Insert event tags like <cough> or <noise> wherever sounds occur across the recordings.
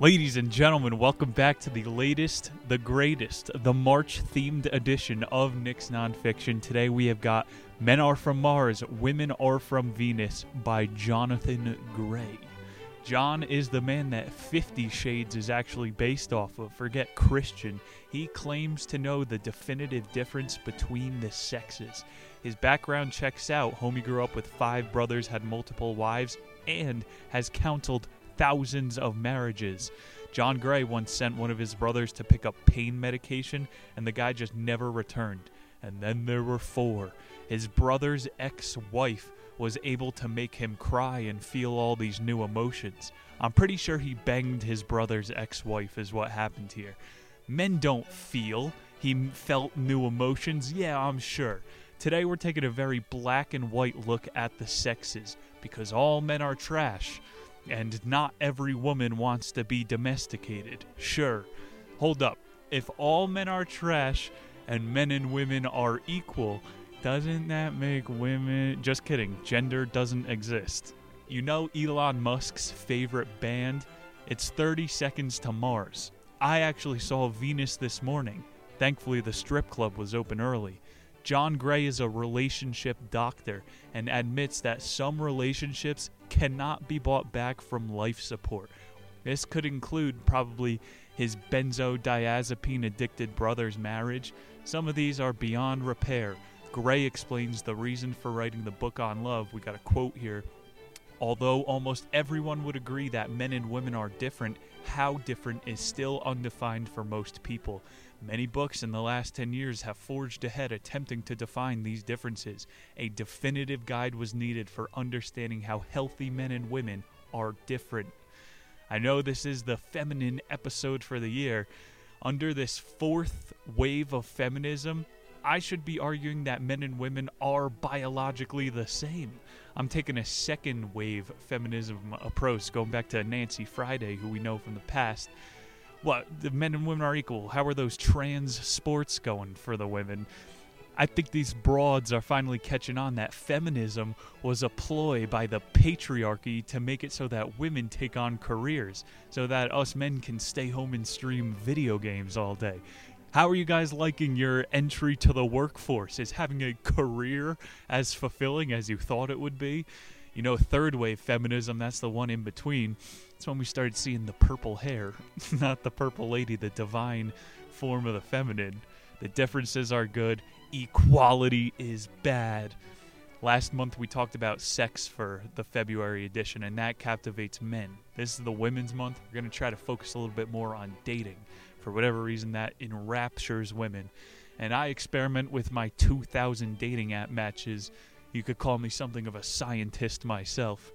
Ladies and gentlemen, welcome back to the latest, the greatest, the March themed edition of Nick's Nonfiction. Today we have got Men Are From Mars, Women Are From Venus by Jonathan Gray. John is the man that Fifty Shades is actually based off of. Forget Christian. He claims to know the definitive difference between the sexes. His background checks out. Homie grew up with five brothers, had multiple wives, and has counseled thousands of marriages. John Gray once sent one of his brothers to pick up pain medication, and the guy just never returned. And then there were four. His brother's ex wife was able to make him cry and feel all these new emotions. I'm pretty sure he banged his brother's ex wife, is what happened here. Men don't feel. He felt new emotions. Yeah, I'm sure. Today we're taking a very black and white look at the sexes because all men are trash. And not every woman wants to be domesticated. Sure. Hold up. If all men are trash and men and women are equal, doesn't that make women. Just kidding. Gender doesn't exist. You know Elon Musk's favorite band? It's 30 Seconds to Mars. I actually saw Venus this morning. Thankfully, the strip club was open early. John Gray is a relationship doctor and admits that some relationships cannot be bought back from life support. This could include probably his benzodiazepine addicted brother's marriage. Some of these are beyond repair. Gray explains the reason for writing the book on love. We got a quote here. Although almost everyone would agree that men and women are different, how different is still undefined for most people. Many books in the last 10 years have forged ahead attempting to define these differences. A definitive guide was needed for understanding how healthy men and women are different. I know this is the feminine episode for the year. Under this fourth wave of feminism, I should be arguing that men and women are biologically the same. I'm taking a second wave feminism approach, going back to Nancy Friday, who we know from the past what the men and women are equal. How are those trans sports going for the women? I think these broads are finally catching on that feminism was a ploy by the patriarchy to make it so that women take on careers, so that us men can stay home and stream video games all day. How are you guys liking your entry to the workforce? Is having a career as fulfilling as you thought it would be? You know, third wave feminism, that's the one in between. That's when we started seeing the purple hair, <laughs> not the purple lady, the divine form of the feminine. The differences are good, equality is bad. Last month we talked about sex for the February edition, and that captivates men. This is the women's month. We're going to try to focus a little bit more on dating. For whatever reason, that enraptures women. And I experiment with my 2,000 dating app matches you could call me something of a scientist myself.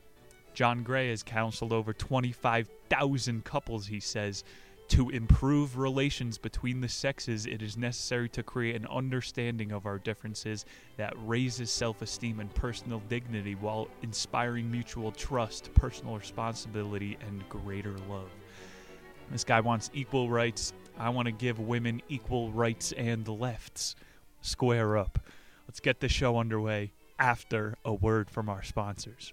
John Gray has counseled over 25,000 couples, he says. To improve relations between the sexes, it is necessary to create an understanding of our differences that raises self esteem and personal dignity while inspiring mutual trust, personal responsibility, and greater love. This guy wants equal rights. I want to give women equal rights and lefts. Square up. Let's get the show underway after a word from our sponsors.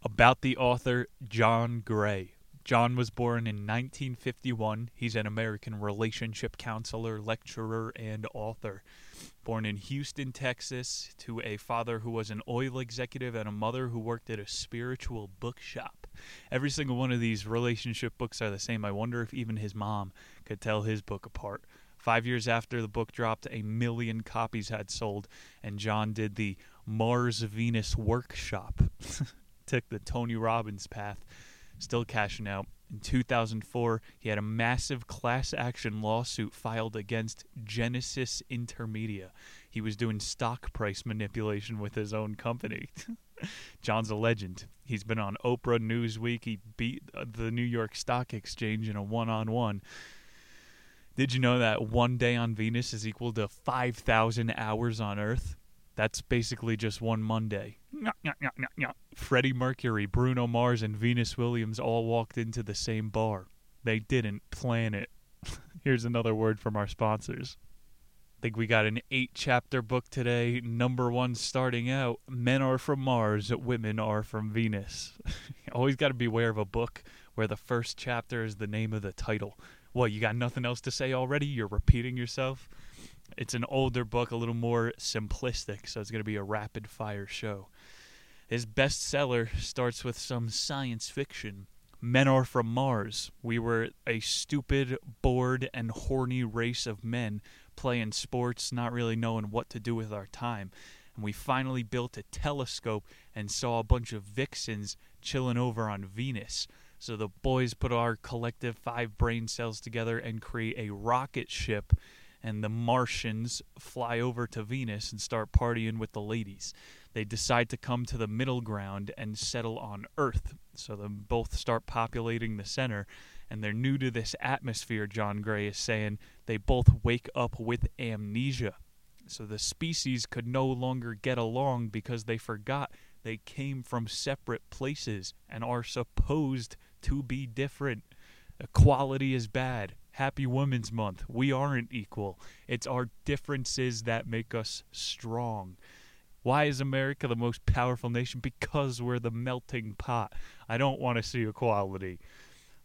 About the author John Gray. John was born in 1951. He's an American relationship counselor, lecturer, and author. Born in Houston, Texas, to a father who was an oil executive and a mother who worked at a spiritual bookshop. Every single one of these relationship books are the same. I wonder if even his mom could tell his book apart. Five years after the book dropped, a million copies had sold, and John did the Mars Venus workshop. <laughs> Took the Tony Robbins path, still cashing out. In 2004, he had a massive class action lawsuit filed against Genesis Intermedia. He was doing stock price manipulation with his own company. <laughs> John's a legend. He's been on Oprah, Newsweek. He beat uh, the New York Stock Exchange in a one on one. Did you know that one day on Venus is equal to 5,000 hours on Earth? That's basically just one Monday. Freddie Mercury, Bruno Mars, and Venus Williams all walked into the same bar. They didn't plan it. <laughs> Here's another word from our sponsors. I think we got an eight chapter book today. Number one starting out Men are from Mars, women are from Venus. <laughs> Always got to beware of a book where the first chapter is the name of the title. What, you got nothing else to say already? You're repeating yourself? It's an older book, a little more simplistic, so it's going to be a rapid fire show. His bestseller starts with some science fiction. Men are from Mars. We were a stupid, bored, and horny race of men playing sports, not really knowing what to do with our time. And we finally built a telescope and saw a bunch of vixens chilling over on Venus. So the boys put our collective five brain cells together and create a rocket ship, and the Martians fly over to Venus and start partying with the ladies they decide to come to the middle ground and settle on Earth. So they both start populating the center, and they're new to this atmosphere, John Gray is saying. They both wake up with amnesia. So the species could no longer get along because they forgot they came from separate places and are supposed to be different. Equality is bad. Happy Women's Month. We aren't equal. It's our differences that make us strong. Why is America the most powerful nation? Because we're the melting pot. I don't want to see equality.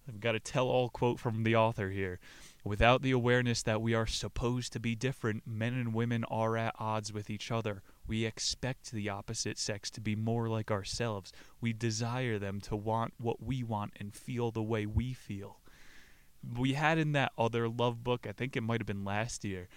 I've got a tell all quote from the author here. Without the awareness that we are supposed to be different, men and women are at odds with each other. We expect the opposite sex to be more like ourselves. We desire them to want what we want and feel the way we feel. We had in that other love book, I think it might have been last year,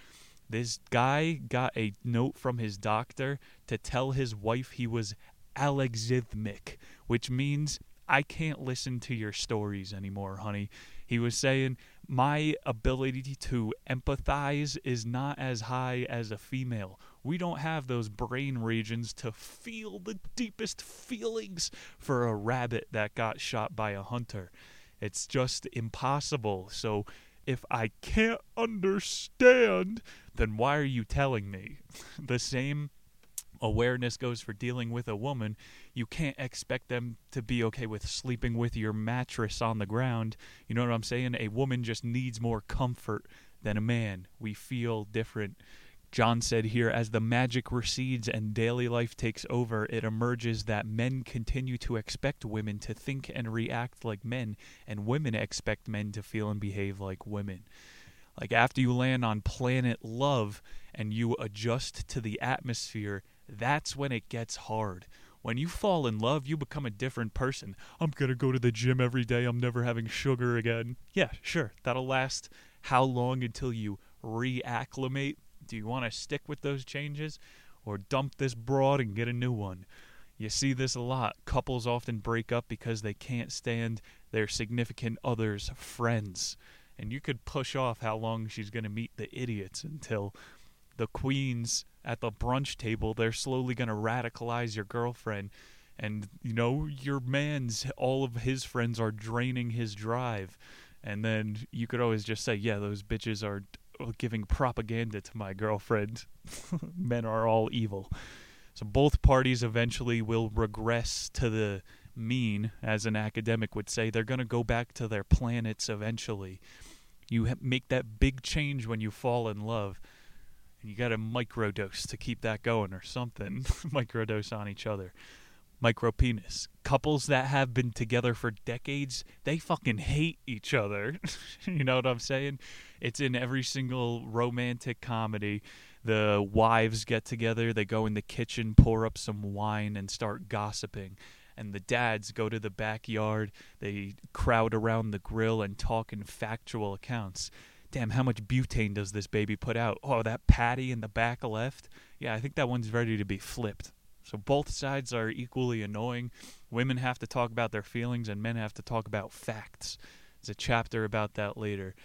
this guy got a note from his doctor to tell his wife he was alexithymic, which means I can't listen to your stories anymore, honey. He was saying, My ability to empathize is not as high as a female. We don't have those brain regions to feel the deepest feelings for a rabbit that got shot by a hunter. It's just impossible. So if I can't understand, then why are you telling me? <laughs> the same awareness goes for dealing with a woman. You can't expect them to be okay with sleeping with your mattress on the ground. You know what I'm saying? A woman just needs more comfort than a man. We feel different. John said here, as the magic recedes and daily life takes over, it emerges that men continue to expect women to think and react like men, and women expect men to feel and behave like women. Like after you land on planet love and you adjust to the atmosphere, that's when it gets hard. When you fall in love, you become a different person. I'm going to go to the gym every day. I'm never having sugar again. Yeah, sure. That'll last how long until you reacclimate do you want to stick with those changes or dump this broad and get a new one? You see this a lot. Couples often break up because they can't stand their significant other's friends. And you could push off how long she's going to meet the idiots until the queens at the brunch table, they're slowly going to radicalize your girlfriend. And, you know, your man's, all of his friends are draining his drive. And then you could always just say, yeah, those bitches are giving propaganda to my girlfriend. <laughs> Men are all evil. So both parties eventually will regress to the mean, as an academic would say. They're going to go back to their planets eventually. You make that big change when you fall in love. And you got to microdose to keep that going or something. <laughs> microdose on each other micro penis. Couples that have been together for decades, they fucking hate each other. <laughs> you know what I'm saying? It's in every single romantic comedy. The wives get together, they go in the kitchen, pour up some wine, and start gossiping. And the dads go to the backyard, they crowd around the grill and talk in factual accounts. Damn, how much butane does this baby put out? Oh, that patty in the back left? Yeah, I think that one's ready to be flipped. So both sides are equally annoying. Women have to talk about their feelings, and men have to talk about facts. There's a chapter about that later.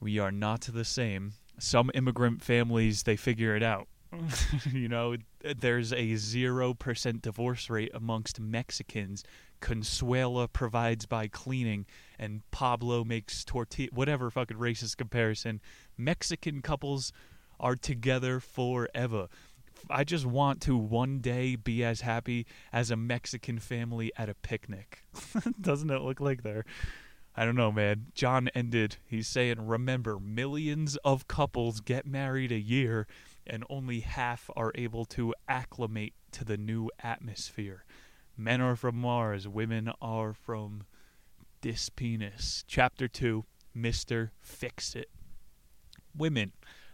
We are not the same. Some immigrant families, they figure it out. <laughs> you know, there's a 0% divorce rate amongst Mexicans. Consuela provides by cleaning, and Pablo makes tortilla, whatever fucking racist comparison. Mexican couples are together forever. I just want to one day be as happy as a Mexican family at a picnic. <laughs> Doesn't it look like they're I don't know, man. John ended. He's saying, remember, millions of couples get married a year, and only half are able to acclimate to the new atmosphere. Men are from Mars, women are from this penis. Chapter 2 Mr. Fix It. Women,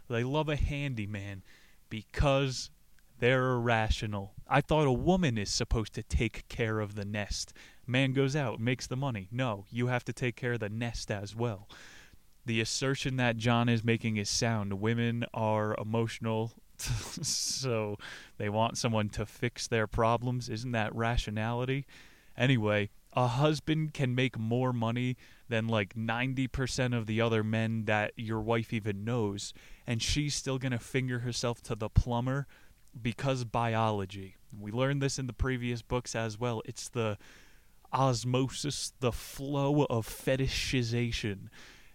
they love a handyman because they're irrational. I thought a woman is supposed to take care of the nest. Man goes out, makes the money. No, you have to take care of the nest as well. The assertion that John is making is sound. Women are emotional, <laughs> so they want someone to fix their problems. Isn't that rationality? Anyway, a husband can make more money than like 90% of the other men that your wife even knows, and she's still going to finger herself to the plumber because biology. We learned this in the previous books as well. It's the osmosis, the flow of fetishization.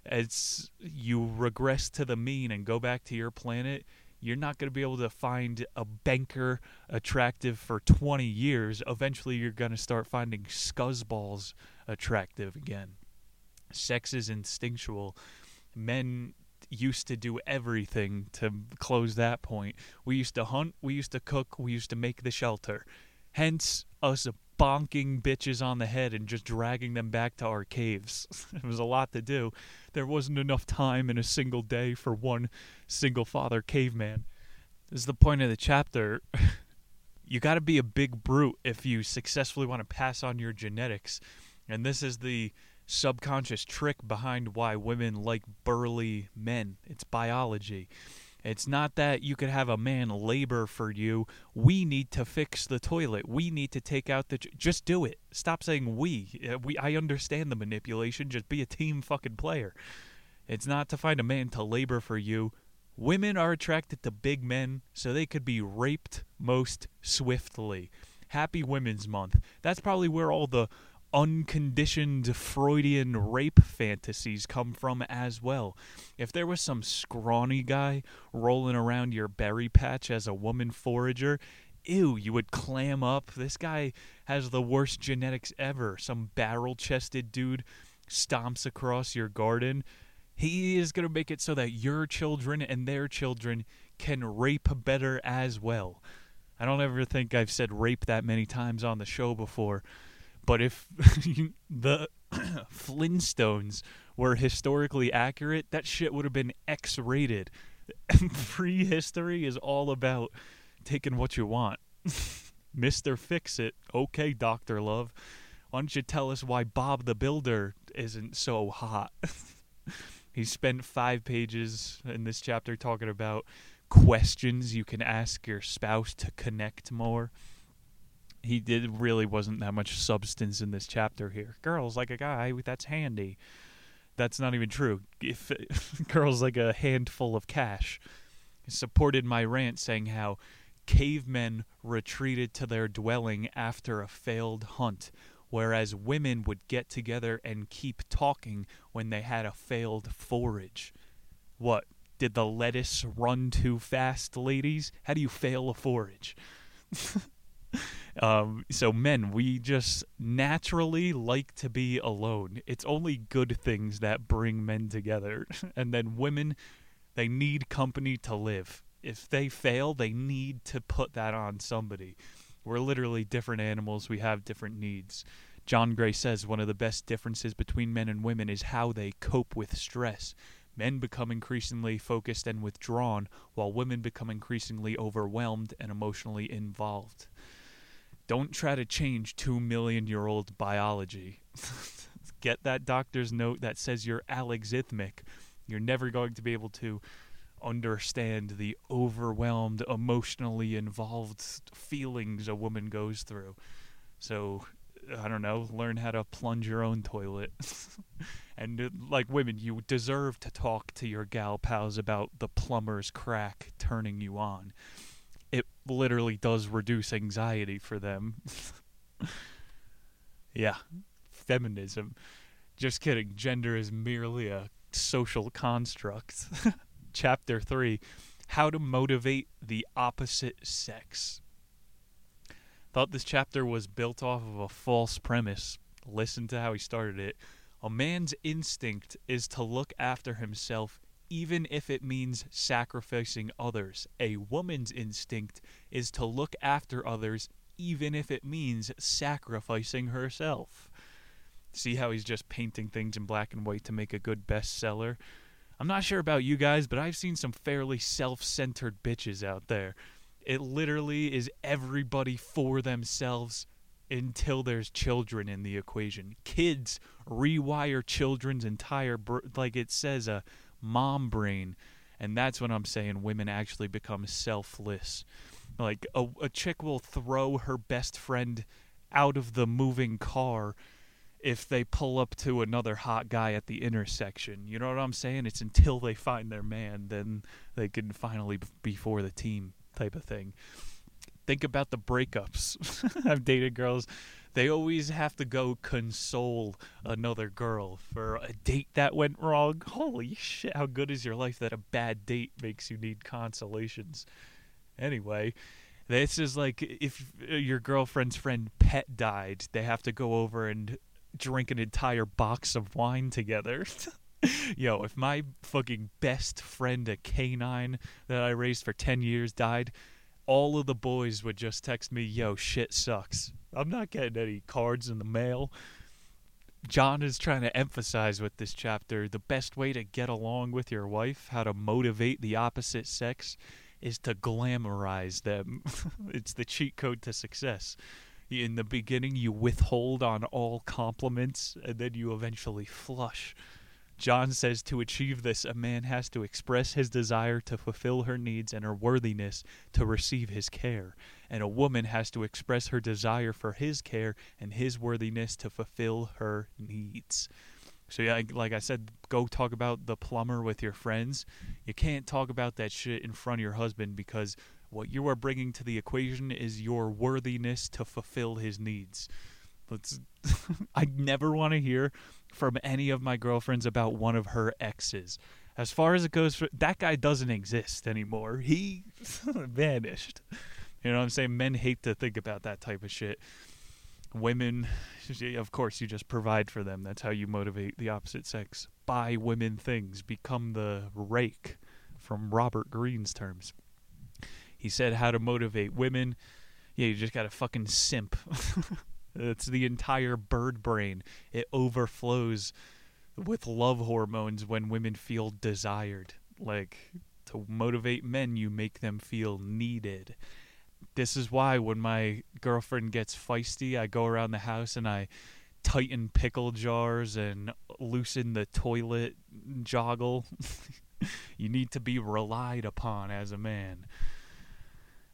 As you regress to the mean and go back to your planet, you're not going to be able to find a banker attractive for 20 years. Eventually, you're going to start finding scuzzballs attractive again. Sex is instinctual. Men used to do everything to close that point. We used to hunt, we used to cook, we used to make the shelter. Hence, us bonking bitches on the head and just dragging them back to our caves. <laughs> it was a lot to do. There wasn't enough time in a single day for one single father caveman. This is the point of the chapter. <laughs> you got to be a big brute if you successfully want to pass on your genetics. And this is the subconscious trick behind why women like burly men. It's biology. It's not that you could have a man labor for you. We need to fix the toilet. We need to take out the. Just do it. Stop saying we. Uh, we. I understand the manipulation. Just be a team fucking player. It's not to find a man to labor for you. Women are attracted to big men so they could be raped most swiftly. Happy Women's Month. That's probably where all the unconditioned Freudian rape fantasies come from as well. If there was some scrawny guy rolling around your berry patch as a woman forager, ew, you would clam up. This guy has the worst genetics ever. Some barrel chested dude stomps across your garden. He is going to make it so that your children and their children can rape better as well. I don't ever think I've said rape that many times on the show before. But if <laughs> the <coughs> Flintstones were historically accurate, that shit would have been X rated. <laughs> Prehistory is all about taking what you want. <laughs> Mr. Fix It. Okay, Dr. Love. Why don't you tell us why Bob the Builder isn't so hot? he spent five pages in this chapter talking about questions you can ask your spouse to connect more he did really wasn't that much substance in this chapter here. Girls like a guy, that's handy. That's not even true. If <laughs> girls like a handful of cash. Supported my rant saying how cavemen retreated to their dwelling after a failed hunt, whereas women would get together and keep talking when they had a failed forage. What? Did the lettuce run too fast, ladies? How do you fail a forage? <laughs> <laughs> Um, so men, we just naturally like to be alone. It's only good things that bring men together. <laughs> and then women, they need company to live. If they fail, they need to put that on somebody. We're literally different animals. We have different needs. John Gray says one of the best differences between men and women is how they cope with stress. Men become increasingly focused and withdrawn, while women become increasingly overwhelmed and emotionally involved. Don't try to change two million year old biology. <laughs> Get that doctor's note that says you're alexithymic. You're never going to be able to understand the overwhelmed, emotionally involved feelings a woman goes through. So, I don't know, learn how to plunge your own toilet. <laughs> and uh, like women, you deserve to talk to your gal pals about the plumber's crack turning you on literally does reduce anxiety for them. <laughs> yeah, feminism. Just kidding. Gender is merely a social construct. <laughs> Chapter 3 How to Motivate the Opposite Sex. Thought this chapter was built off of a false premise. Listen to how he started it. A man's instinct is to look after himself even if it means sacrificing others. A woman's instinct is to look after others, even if it means sacrificing herself. See how he's just painting things in black and white to make a good bestseller? I'm not sure about you guys, but I've seen some fairly self centered bitches out there. It literally is everybody for themselves until there's children in the equation. Kids rewire children's entire, br- like it says, a mom brain. And that's when I'm saying women actually become selfless. Like a, a chick will throw her best friend out of the moving car if they pull up to another hot guy at the intersection. You know what I'm saying? It's until they find their man, then they can finally be for the team type of thing. Think about the breakups. <laughs> I've dated girls. They always have to go console another girl for a date that went wrong. Holy shit, how good is your life that a bad date makes you need consolations? Anyway, this is like if your girlfriend's friend pet died, they have to go over and drink an entire box of wine together. <laughs> Yo, if my fucking best friend, a canine that I raised for 10 years, died, all of the boys would just text me, yo, shit sucks. I'm not getting any cards in the mail. John is trying to emphasize with this chapter the best way to get along with your wife, how to motivate the opposite sex, is to glamorize them. <laughs> it's the cheat code to success. In the beginning, you withhold on all compliments, and then you eventually flush. John says to achieve this, a man has to express his desire to fulfill her needs and her worthiness to receive his care. And a woman has to express her desire for his care and his worthiness to fulfill her needs. So, yeah, like I said, go talk about the plumber with your friends. You can't talk about that shit in front of your husband because what you are bringing to the equation is your worthiness to fulfill his needs. Let's. <laughs> I never want to hear from any of my girlfriends about one of her exes. As far as it goes, that guy doesn't exist anymore. He <laughs> vanished. You know what I'm saying? Men hate to think about that type of shit. Women, of course, you just provide for them. That's how you motivate the opposite sex. Buy women things. Become the rake, from Robert Greene's terms. He said how to motivate women. Yeah, you just gotta fucking simp. <laughs> It's the entire bird brain. It overflows with love hormones when women feel desired. Like to motivate men, you make them feel needed. This is why when my girlfriend gets feisty, I go around the house and I tighten pickle jars and loosen the toilet joggle. <laughs> you need to be relied upon as a man.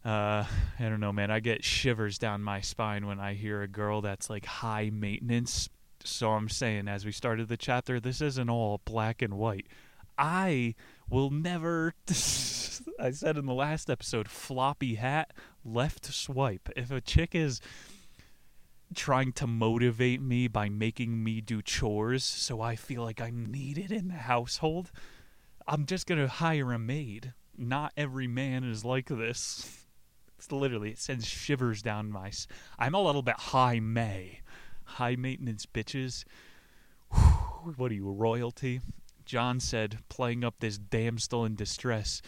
Uh, I don't know, man. I get shivers down my spine when I hear a girl that's like high maintenance. So I'm saying, as we started the chapter, this isn't all black and white. I will never. <laughs> I said in the last episode, floppy hat, left swipe. If a chick is trying to motivate me by making me do chores so I feel like I'm needed in the household, I'm just going to hire a maid. Not every man is like this. It's literally it sends shivers down my. I'm a little bit high May, high maintenance bitches. Whew, what are you royalty? John said, playing up this damsel in distress.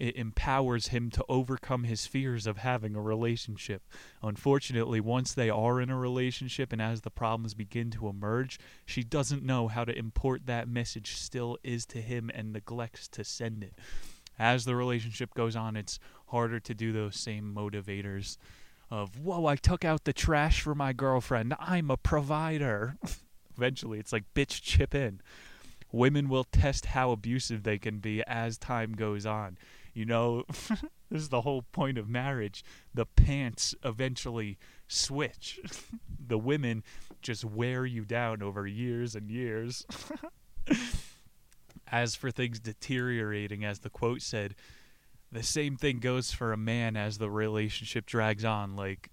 It empowers him to overcome his fears of having a relationship. Unfortunately, once they are in a relationship and as the problems begin to emerge, she doesn't know how to import that message still is to him and neglects to send it as the relationship goes on, it's harder to do those same motivators of, whoa, I took out the trash for my girlfriend. I'm a provider. <laughs> Eventually, it's like, bitch, chip in. Women will test how abusive they can be as time goes on. You know, <laughs> this is the whole point of marriage. The pants eventually switch. <laughs> the women just wear you down over years and years. <laughs> As for things deteriorating, as the quote said, the same thing goes for a man as the relationship drags on. Like,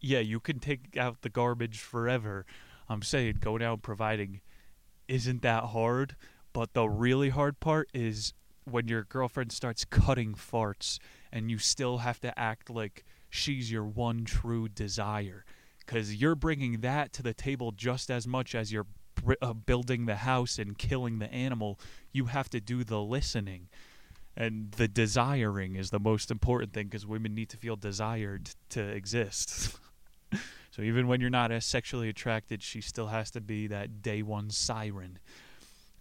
yeah, you can take out the garbage forever. I'm saying going out providing isn't that hard, but the really hard part is when your girlfriend starts cutting farts and you still have to act like she's your one true desire because you're bringing that to the table just as much as you're uh, building the house and killing the animal, you have to do the listening. And the desiring is the most important thing because women need to feel desired to exist. so <laughs> So even when you're not as sexually attracted, she still has to be that day one siren.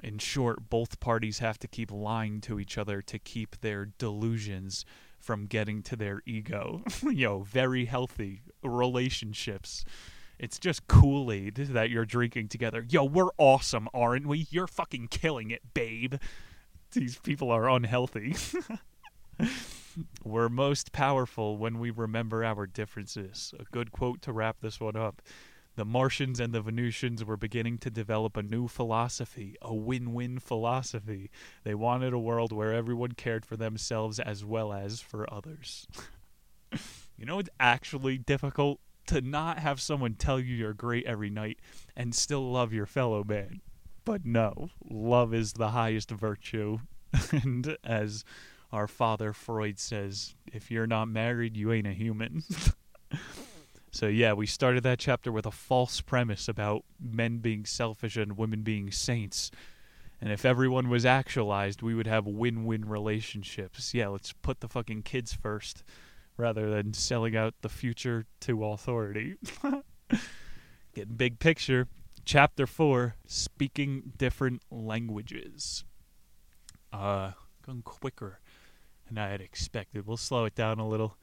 In short, both parties have to keep lying to each other to keep their delusions from getting to their ego. <laughs> Yo, very healthy relationships. It's just Kool Aid that you're drinking together. Yo, we're awesome, aren't we? You're fucking killing it, babe. These people are unhealthy. <laughs> we're most powerful when we remember our differences. A good quote to wrap this one up. The Martians and the Venusians were beginning to develop a new philosophy, a win win philosophy. They wanted a world where everyone cared for themselves as well as for others. <laughs> you know, it's actually difficult to not have someone tell you you're great every night and still love your fellow man. But no, love is the highest virtue. <laughs> and as our father Freud says, if you're not married, you ain't a human. <laughs> so, yeah, we started that chapter with a false premise about men being selfish and women being saints. And if everyone was actualized, we would have win win relationships. Yeah, let's put the fucking kids first rather than selling out the future to authority. <laughs> Getting big picture. Chapter 4 Speaking Different Languages. Uh, going quicker than I had expected. We'll slow it down a little.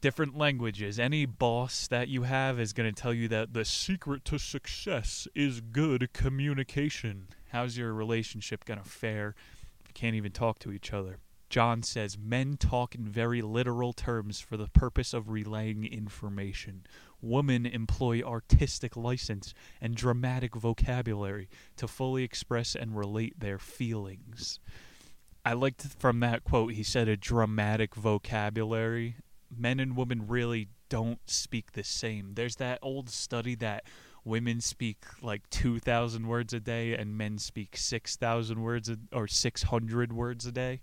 Different languages. Any boss that you have is going to tell you that the secret to success is good communication. How's your relationship going to fare if you can't even talk to each other? John says men talk in very literal terms for the purpose of relaying information. Women employ artistic license and dramatic vocabulary to fully express and relate their feelings. I liked from that quote, he said a dramatic vocabulary. Men and women really don't speak the same. There's that old study that women speak like 2,000 words a day and men speak 6,000 words a, or 600 words a day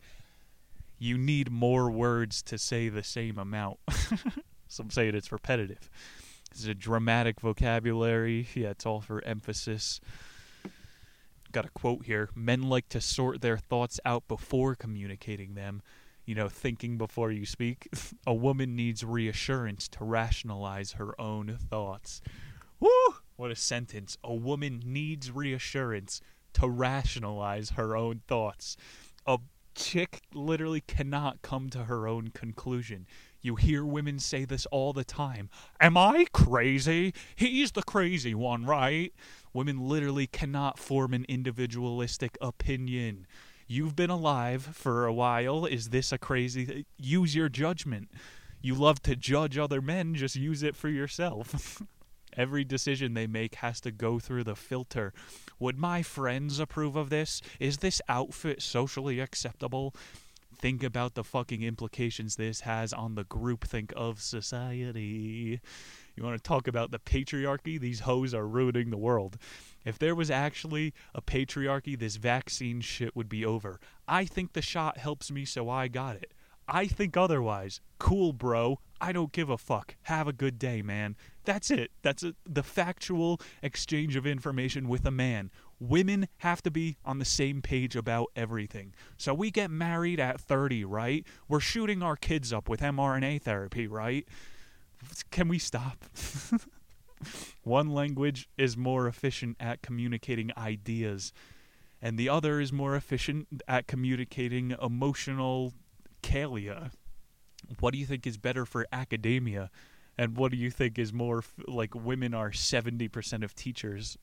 you need more words to say the same amount. <laughs> Some say it's repetitive. It's a dramatic vocabulary. Yeah, it's all for emphasis. Got a quote here Men like to sort their thoughts out before communicating them. You know, thinking before you speak. <laughs> a woman needs reassurance to rationalize her own thoughts. Woo! What a sentence. A woman needs reassurance to rationalize her own thoughts. A chick literally cannot come to her own conclusion. You hear women say this all the time. Am I crazy? He's the crazy one, right? Women literally cannot form an individualistic opinion. You've been alive for a while. Is this a crazy? Use your judgment. You love to judge other men, just use it for yourself. <laughs> Every decision they make has to go through the filter. Would my friends approve of this? Is this outfit socially acceptable? Think about the fucking implications this has on the groupthink of society. You want to talk about the patriarchy? These hoes are ruining the world. If there was actually a patriarchy, this vaccine shit would be over. I think the shot helps me, so I got it. I think otherwise. Cool, bro. I don't give a fuck. Have a good day, man. That's it. That's a, the factual exchange of information with a man. Women have to be on the same page about everything. So we get married at 30, right? We're shooting our kids up with mRNA therapy, right? Can we stop? <laughs> One language is more efficient at communicating ideas, and the other is more efficient at communicating emotional qualia. What do you think is better for academia? And what do you think is more f- like women are 70% of teachers?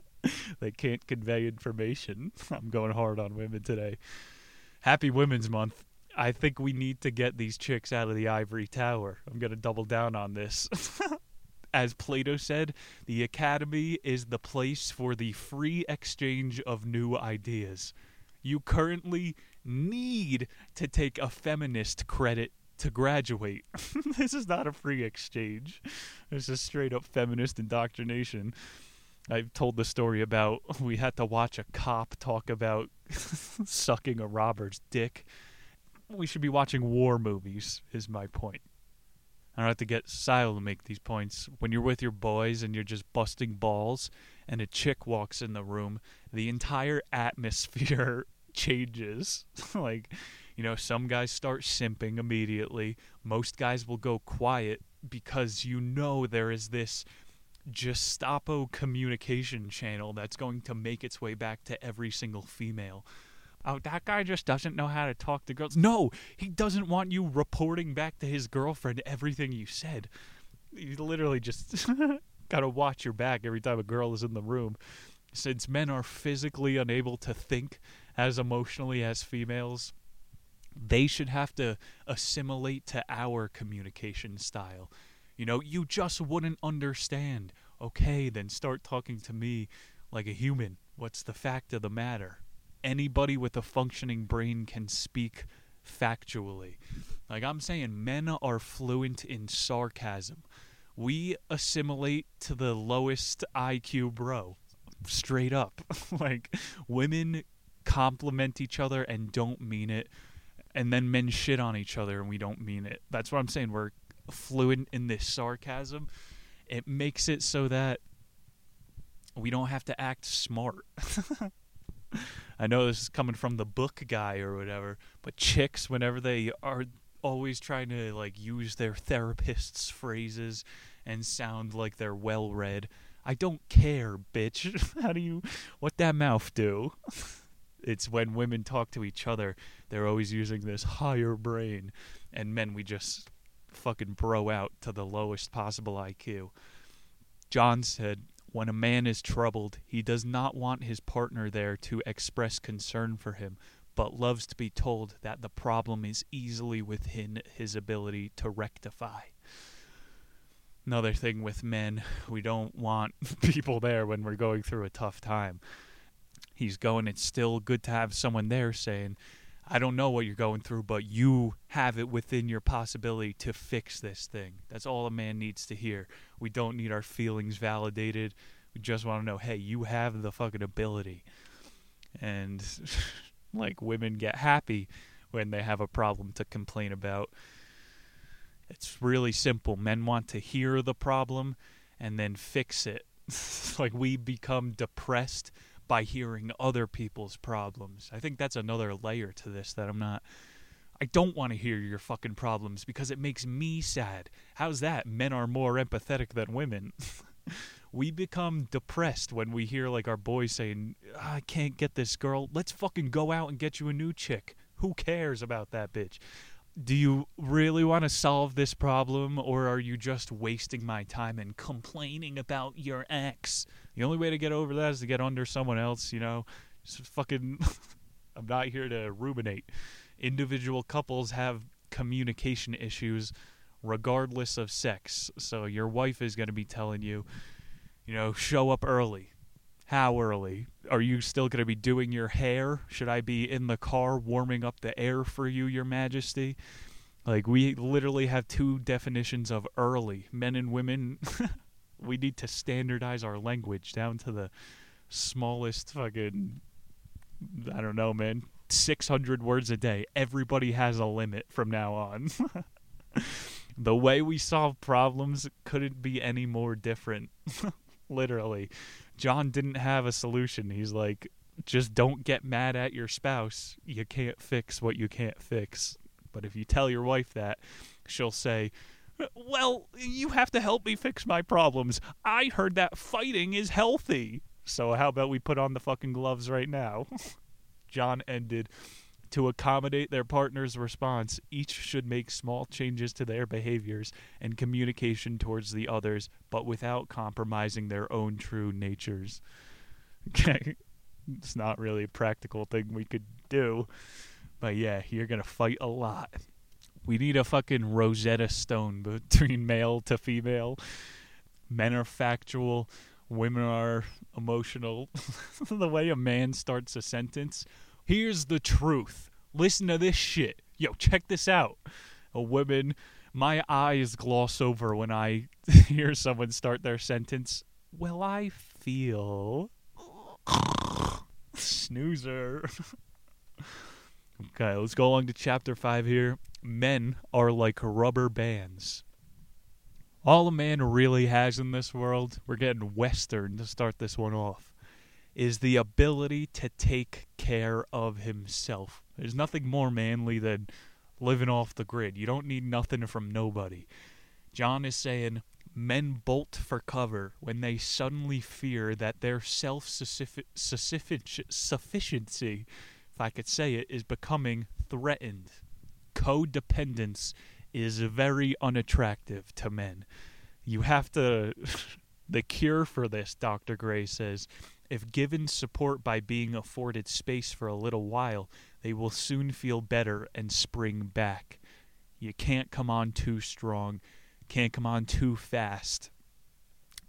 <laughs> they can't convey information. <laughs> I'm going hard on women today. Happy Women's Month. I think we need to get these chicks out of the ivory tower. I'm going to double down on this. <laughs> As Plato said, the academy is the place for the free exchange of new ideas. You currently need to take a feminist credit to graduate. <laughs> this is not a free exchange. This is straight up feminist indoctrination. I've told the story about <laughs> we had to watch a cop talk about <laughs> sucking a robber's dick. We should be watching war movies, is my point. I don't have to get Sile to make these points. When you're with your boys and you're just busting balls and a chick walks in the room, the entire atmosphere <laughs> changes. <laughs> like, you know, some guys start simping immediately. Most guys will go quiet because you know there is this Gestapo communication channel that's going to make its way back to every single female. Oh, that guy just doesn't know how to talk to girls. No, he doesn't want you reporting back to his girlfriend everything you said. You literally just <laughs> gotta watch your back every time a girl is in the room. Since men are physically unable to think as emotionally as females, they should have to assimilate to our communication style. You know, you just wouldn't understand. Okay, then start talking to me like a human. What's the fact of the matter? Anybody with a functioning brain can speak factually. Like I'm saying, men are fluent in sarcasm. We assimilate to the lowest IQ bro. Straight up. <laughs> like, women compliment each other and don't mean it. And then men shit on each other and we don't mean it. That's what I'm saying. We're fluent in this sarcasm, it makes it so that we don't have to act smart. <laughs> I know this is coming from the book guy or whatever, but chicks, whenever they are always trying to like use their therapist's phrases and sound like they're well read, I don't care, bitch. <laughs> How do you, what that mouth do? <laughs> it's when women talk to each other, they're always using this higher brain, and men, we just fucking bro out to the lowest possible IQ. John said, When a man is troubled, he does not want his partner there to express concern for him, but loves to be told that the problem is easily within his ability to rectify. Another thing with men, we don't want <laughs> people there when we're going through a tough time. He's going, it's still good to have someone there saying, I don't know what you're going through, but you have it within your possibility to fix this thing. That's all a man needs to hear. We don't need our feelings validated. We just want to know, hey, you have the fucking ability. And <laughs> like women get happy when they have a problem to complain about. It's really simple. Men want to hear the problem and then fix it. <laughs> like we become depressed by hearing other people's problems. I think that's another layer to this that I'm not. I don't want to hear your fucking problems because it makes me sad. How's that? Men are more empathetic than women. <laughs> we become depressed when we hear like our boys saying, "I can't get this girl. Let's fucking go out and get you a new chick." Who cares about that bitch? do you really want to solve this problem or are you just wasting my time and complaining about your ex? The only way to get over that is to get under someone else, you know? Just fucking <laughs> I'm not here to ruminate. Individual couples have communication issues regardless of sex. So your wife is going to be telling you, you know, show up early. How early? Are you still going to be doing your hair? Should I be in the car warming up the air for you, Your Majesty? Like, we literally have two definitions of early. Men and women, <laughs> we need to standardize our language down to the smallest fucking. I don't know, man. 600 words a day. Everybody has a limit from now on. <laughs> the way we solve problems couldn't be any more different. <laughs> Literally. John didn't have a solution. He's like, just don't get mad at your spouse. You can't fix what you can't fix. But if you tell your wife that, she'll say, Well, you have to help me fix my problems. I heard that fighting is healthy. So how about we put on the fucking gloves right now? <laughs> John ended to accommodate their partner's response, each should make small changes to their behaviors and communication towards the others, but without compromising their own true natures. Okay. <laughs> It's not really a practical thing we could do. But yeah, you're going to fight a lot. We need a fucking Rosetta Stone between male to female. Men are factual, women are emotional. <laughs> the way a man starts a sentence Here's the truth. Listen to this shit. Yo, check this out. A woman, my eyes gloss over when I <laughs> hear someone start their sentence. Well, I feel. <laughs> Snoozer. okay, let's go along to chapter 5 here. Men are like rubber bands. All a man really has in this world, we're getting Western to start this one off is the ability to take care of himself. There's nothing more manly than living off the grid. You don't need nothing from nobody. John is saying men bolt for cover when they suddenly fear that their self sufficiency, if I could say it, is becoming threatened. Codependence is very unattractive to men. You have to. <laughs> the cure for this, Dr. Gray says, if given support by being afforded space for a little while, they will soon feel better and spring back. You can't come on too strong can't come on too fast.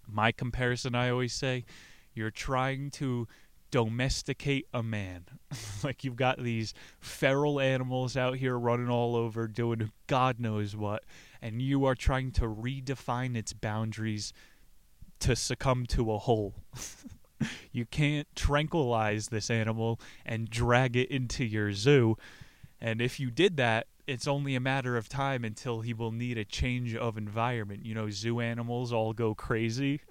My comparison, I always say, you're trying to domesticate a man. <laughs> like you've got these feral animals out here running all over, doing God knows what, and you are trying to redefine its boundaries to succumb to a hole. <laughs> you can't tranquilize this animal and drag it into your zoo. And if you did that, it's only a matter of time until he will need a change of environment. You know, zoo animals all go crazy.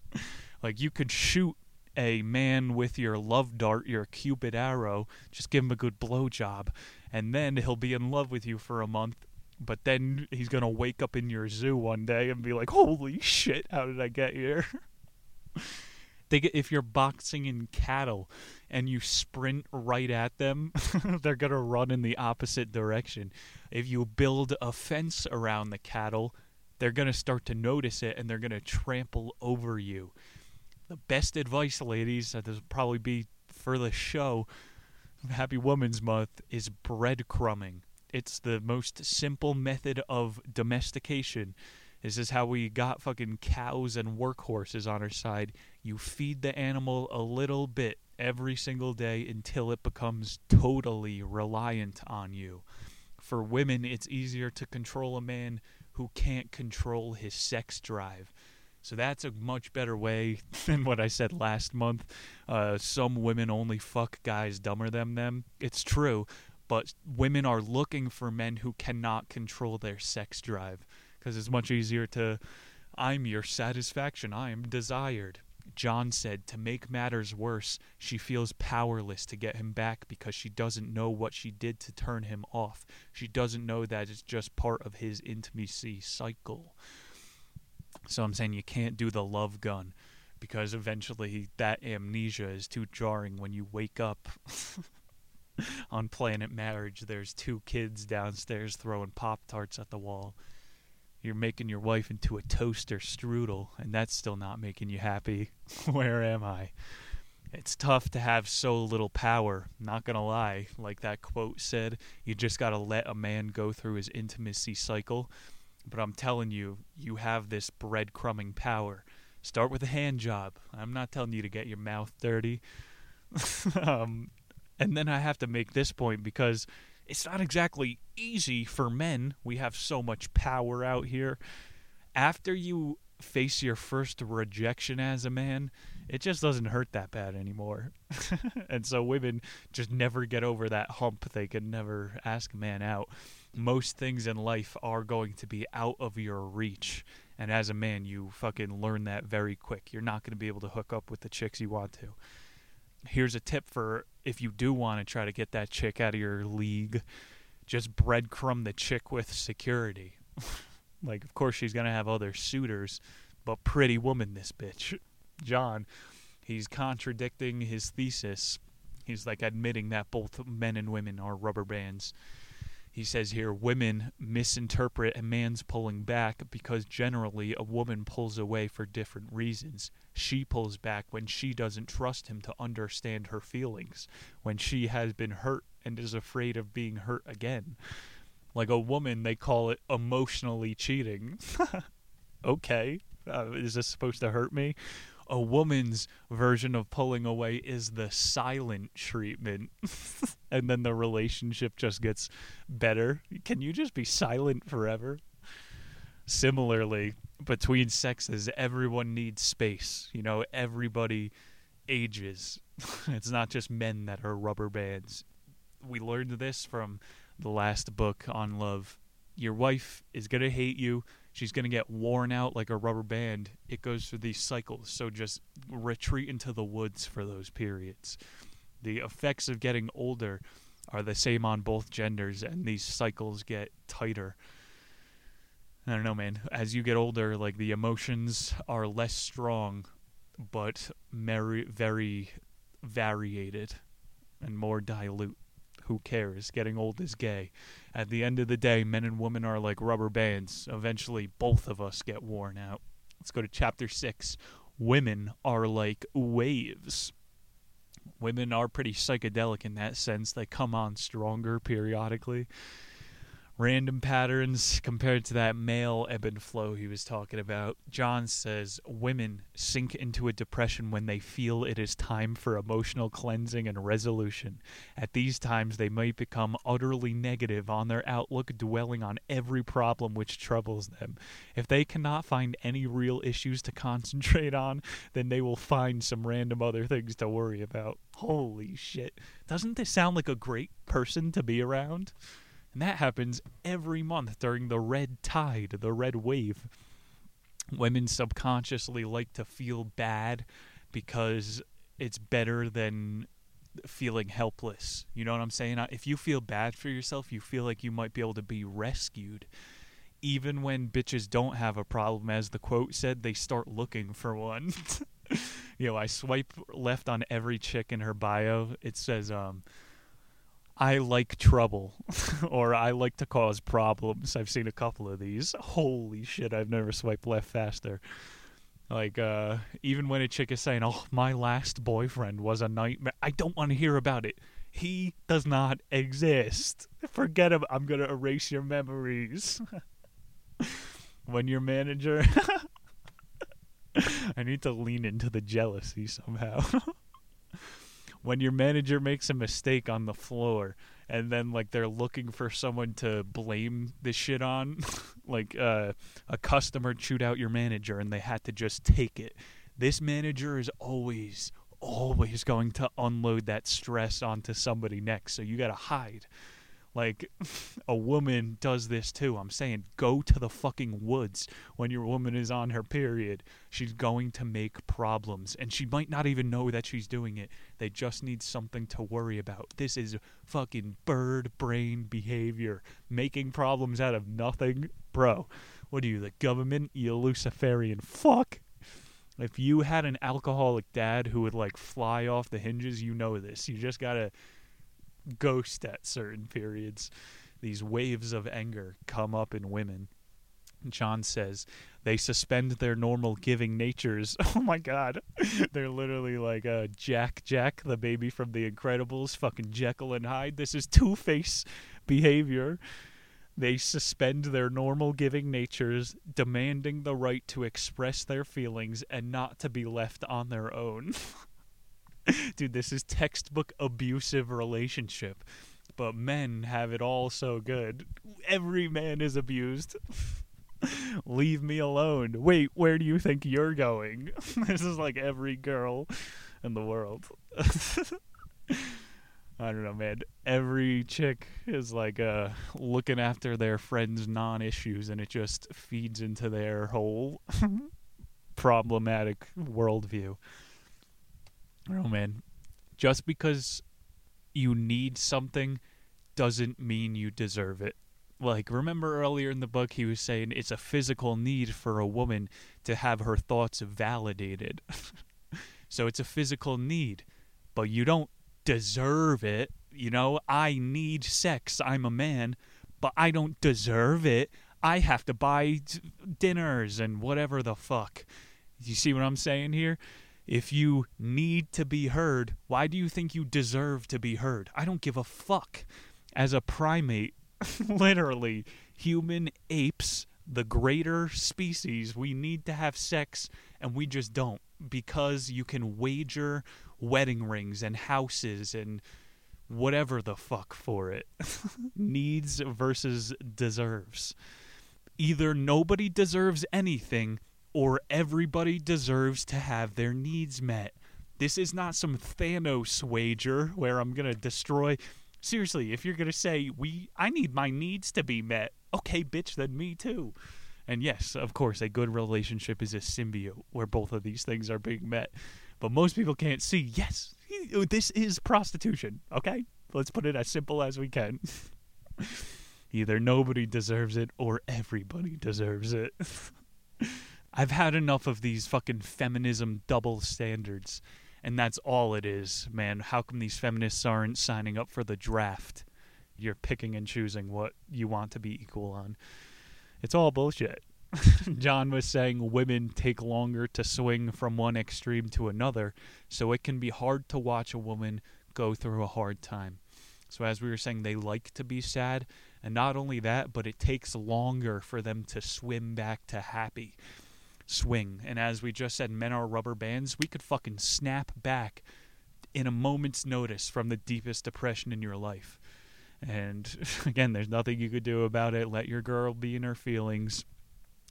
<laughs> like you could shoot a man with your love dart, your cupid arrow, just give him a good blowjob, and then he'll be in love with you for a month. But then he's gonna wake up in your zoo one day and be like, "Holy shit! How did I get here?" <laughs> they get if you're boxing in cattle and you sprint right at them, <laughs> they're to run in the opposite direction. If you build a fence around the cattle, they're to start to notice it and they're to trample over you. The best advice, ladies, that this will probably be for the show, Happy Women's Month, is breadcrumbing. It's the most simple method of domestication. This is how we got fucking cows and workhorses on our side. You feed the animal a little bit every single day until it becomes totally reliant on you. For women, it's easier to control a man who can't control his sex drive. So that's a much better way <laughs> than what I said last month. Uh, some women only fuck guys dumber than them. It's true, but women are looking for men who cannot control their sex drive because it's much easier to. I'm your satisfaction. I am desired. John said, to make matters worse, she feels powerless to get him back because she doesn't know what she did to turn him off. She doesn't know that it's just part of his intimacy cycle. So I'm saying you can't do the love gun because eventually that amnesia is too jarring when you wake up. <laughs> on Planet Marriage, there's two kids downstairs throwing Pop Tarts at the wall you're making your wife into a toaster strudel, and that's still not making you happy. <laughs> Where am I? It's tough to have so little power, not gonna lie. Like that quote said, you just gotta let a man go through his intimacy cycle. But I'm telling you, you have this breadcrumbing power. Start with a hand job. I'm not telling you to get your mouth dirty. <laughs> um, and then I have to make this point because it's not exactly easy for men. We have so much power out here. After you face your first rejection as a man, it just doesn't hurt that bad anymore. <laughs> and so women just never get over that hump. They can never ask a man out. Most things in life are going to be out of your reach. And as a man, you fucking learn that very quick. You're not going to be able to hook up with the chicks you want to here's a tip for if you do want to try to get that chick out of your league, just breadcrumb the chick with security. <laughs> like, of course, she's going to have other suitors, but pretty woman, this bitch. John, he's contradicting his thesis. He's like admitting that both men and women are rubber bands. He says here women misinterpret a man's pulling back because generally a woman pulls away for different reasons. She pulls back when she doesn't trust him to understand her feelings, when she has been hurt and is afraid of being hurt again. Like a woman, they call it emotionally cheating. <laughs> okay, uh, is this supposed to hurt me? A woman's version of pulling away is the silent treatment. <laughs> and then the relationship just gets better. Can you just be silent forever? Similarly, between sexes, everyone needs space. You know, everybody ages. <laughs> it's not just men that are rubber bands. We learned this from the last book on love. Your wife is going to hate you she's going to get worn out like a rubber band. It goes through these cycles. So just retreat into the woods for those periods. The effects of getting older are the same on both genders, and these cycles get tighter. I don't know, man. As you get older, like the emotions are less strong, but very, very variated and more dilute. Who cares? Getting old is gay. At the end of the day, men and women are like rubber bands. Eventually, both of us get worn out. Let's go to chapter six. Women are like waves. Women are pretty psychedelic in that sense. They come on stronger periodically random patterns compared to that male ebb and flow he was talking about. John says women sink into a depression when they feel it is time for emotional cleansing and resolution. At these times, they might become utterly negative on their outlook, dwelling on every problem which troubles them. If they cannot find any real issues to <laughs> concentrate on, then they will find some random other things to worry about. Holy shit. Doesn't this sound like a great person to be around? And that happens every month during the red tide, the red wave. Women subconsciously like to feel bad because it's better than feeling helpless. You know what I'm saying? If you feel bad for yourself, you feel like you might be able to be rescued. Even when bitches don't have a problem, as the quote said, they start looking for one. <laughs> you know, I swipe left on every chick in her bio. It says, um, I like trouble <laughs> or I like to cause problems. I've seen a couple of these. <laughs> Holy shit, I've never swiped left faster. Like, uh, even when a chick is saying, Oh, my last boyfriend was a nightmare, I don't want to hear about it. He does not exist. Forget him. I'm going to erase your memories. <laughs> when your manager. I need to lean into the jealousy somehow when your manager makes a mistake on the floor and then like they're looking for someone to blame this shit on <laughs> like uh, a customer chewed out your manager and they had to just take it this manager is always always going to unload that stress onto somebody next. So you got to hide like, <laughs> a woman does this too. I'm saying go to the fucking woods when your woman is on her period. She's going to make problems, and she might not even know that she's doing it. They just need something to worry about. This is fucking bird brain behavior. Making problems out of nothing. Bro, what are you, the government? You Luciferian fuck. If you had an alcoholic dad who would like fly off the hinges, you know this. You just gotta ghost at certain periods. These waves of anger come up in women. John says they suspend their normal giving natures. <laughs> Oh my god. They're literally like uh, Jack Jack, the baby from The Incredibles, fucking Jekyll and Hyde. This is Two Face behavior. They suspend their normal giving natures, demanding the right to express their feelings and not to be left on their own. <laughs> <laughs> Dude, this is textbook abusive relationship. But men have it all so good. Every man is abused. <laughs> Leave me alone. Wait, where do you think you're going? <laughs> this is like every girl in the world. I don't know, man. Every chick is like uh, looking after their friends' non issues, and it just feeds into their whole problematic worldview. Oh man, just because you need something doesn't mean you deserve it. Like, remember earlier in the book, he was saying it's a physical need for a woman to have her thoughts validated. <laughs> so it's a physical need, but you don't deserve it. You know, I need sex. I'm a man, but I don't deserve it. I have to buy dinners and whatever the fuck. You see what I'm saying here? If you need to be heard, why do you think you deserve to be heard? I don't give a fuck. As a primate, <laughs> literally, human apes, the greater species, we need to have sex and we just don't because you can wager wedding rings and houses and whatever the fuck for it. <laughs> Needs versus deserves. Either nobody deserves anything or everybody deserves to have their needs met. This is not some Thanos wager where I'm going to destroy. Seriously, if you're going to say, we, I need my needs to be met, okay, bitch, then me too. And yes, of course, a good relationship is a symbiote where both of these things are being met. But most people can't see, yes, this is prostitution, okay? Let's put it as simple as we can. <laughs> Either nobody deserves it or everybody deserves it. <laughs> I've had enough of these fucking feminism double standards. And that's all it is, man. How come these feminists aren't signing up for the draft? You're picking and choosing what you want to be equal on. It's all bullshit. <laughs> John was saying women take longer to swing from one extreme to another, so it can be hard to watch a woman go through a hard time. So, as we were saying, they like to be sad, and not only that, but it takes longer for them to swim back to happy swing. And as we just said, men are rubber bands. We could fucking snap back in a moment's notice from the deepest depression in your life. And <laughs> again, there's nothing you could do about it. Let your girl be in her feelings.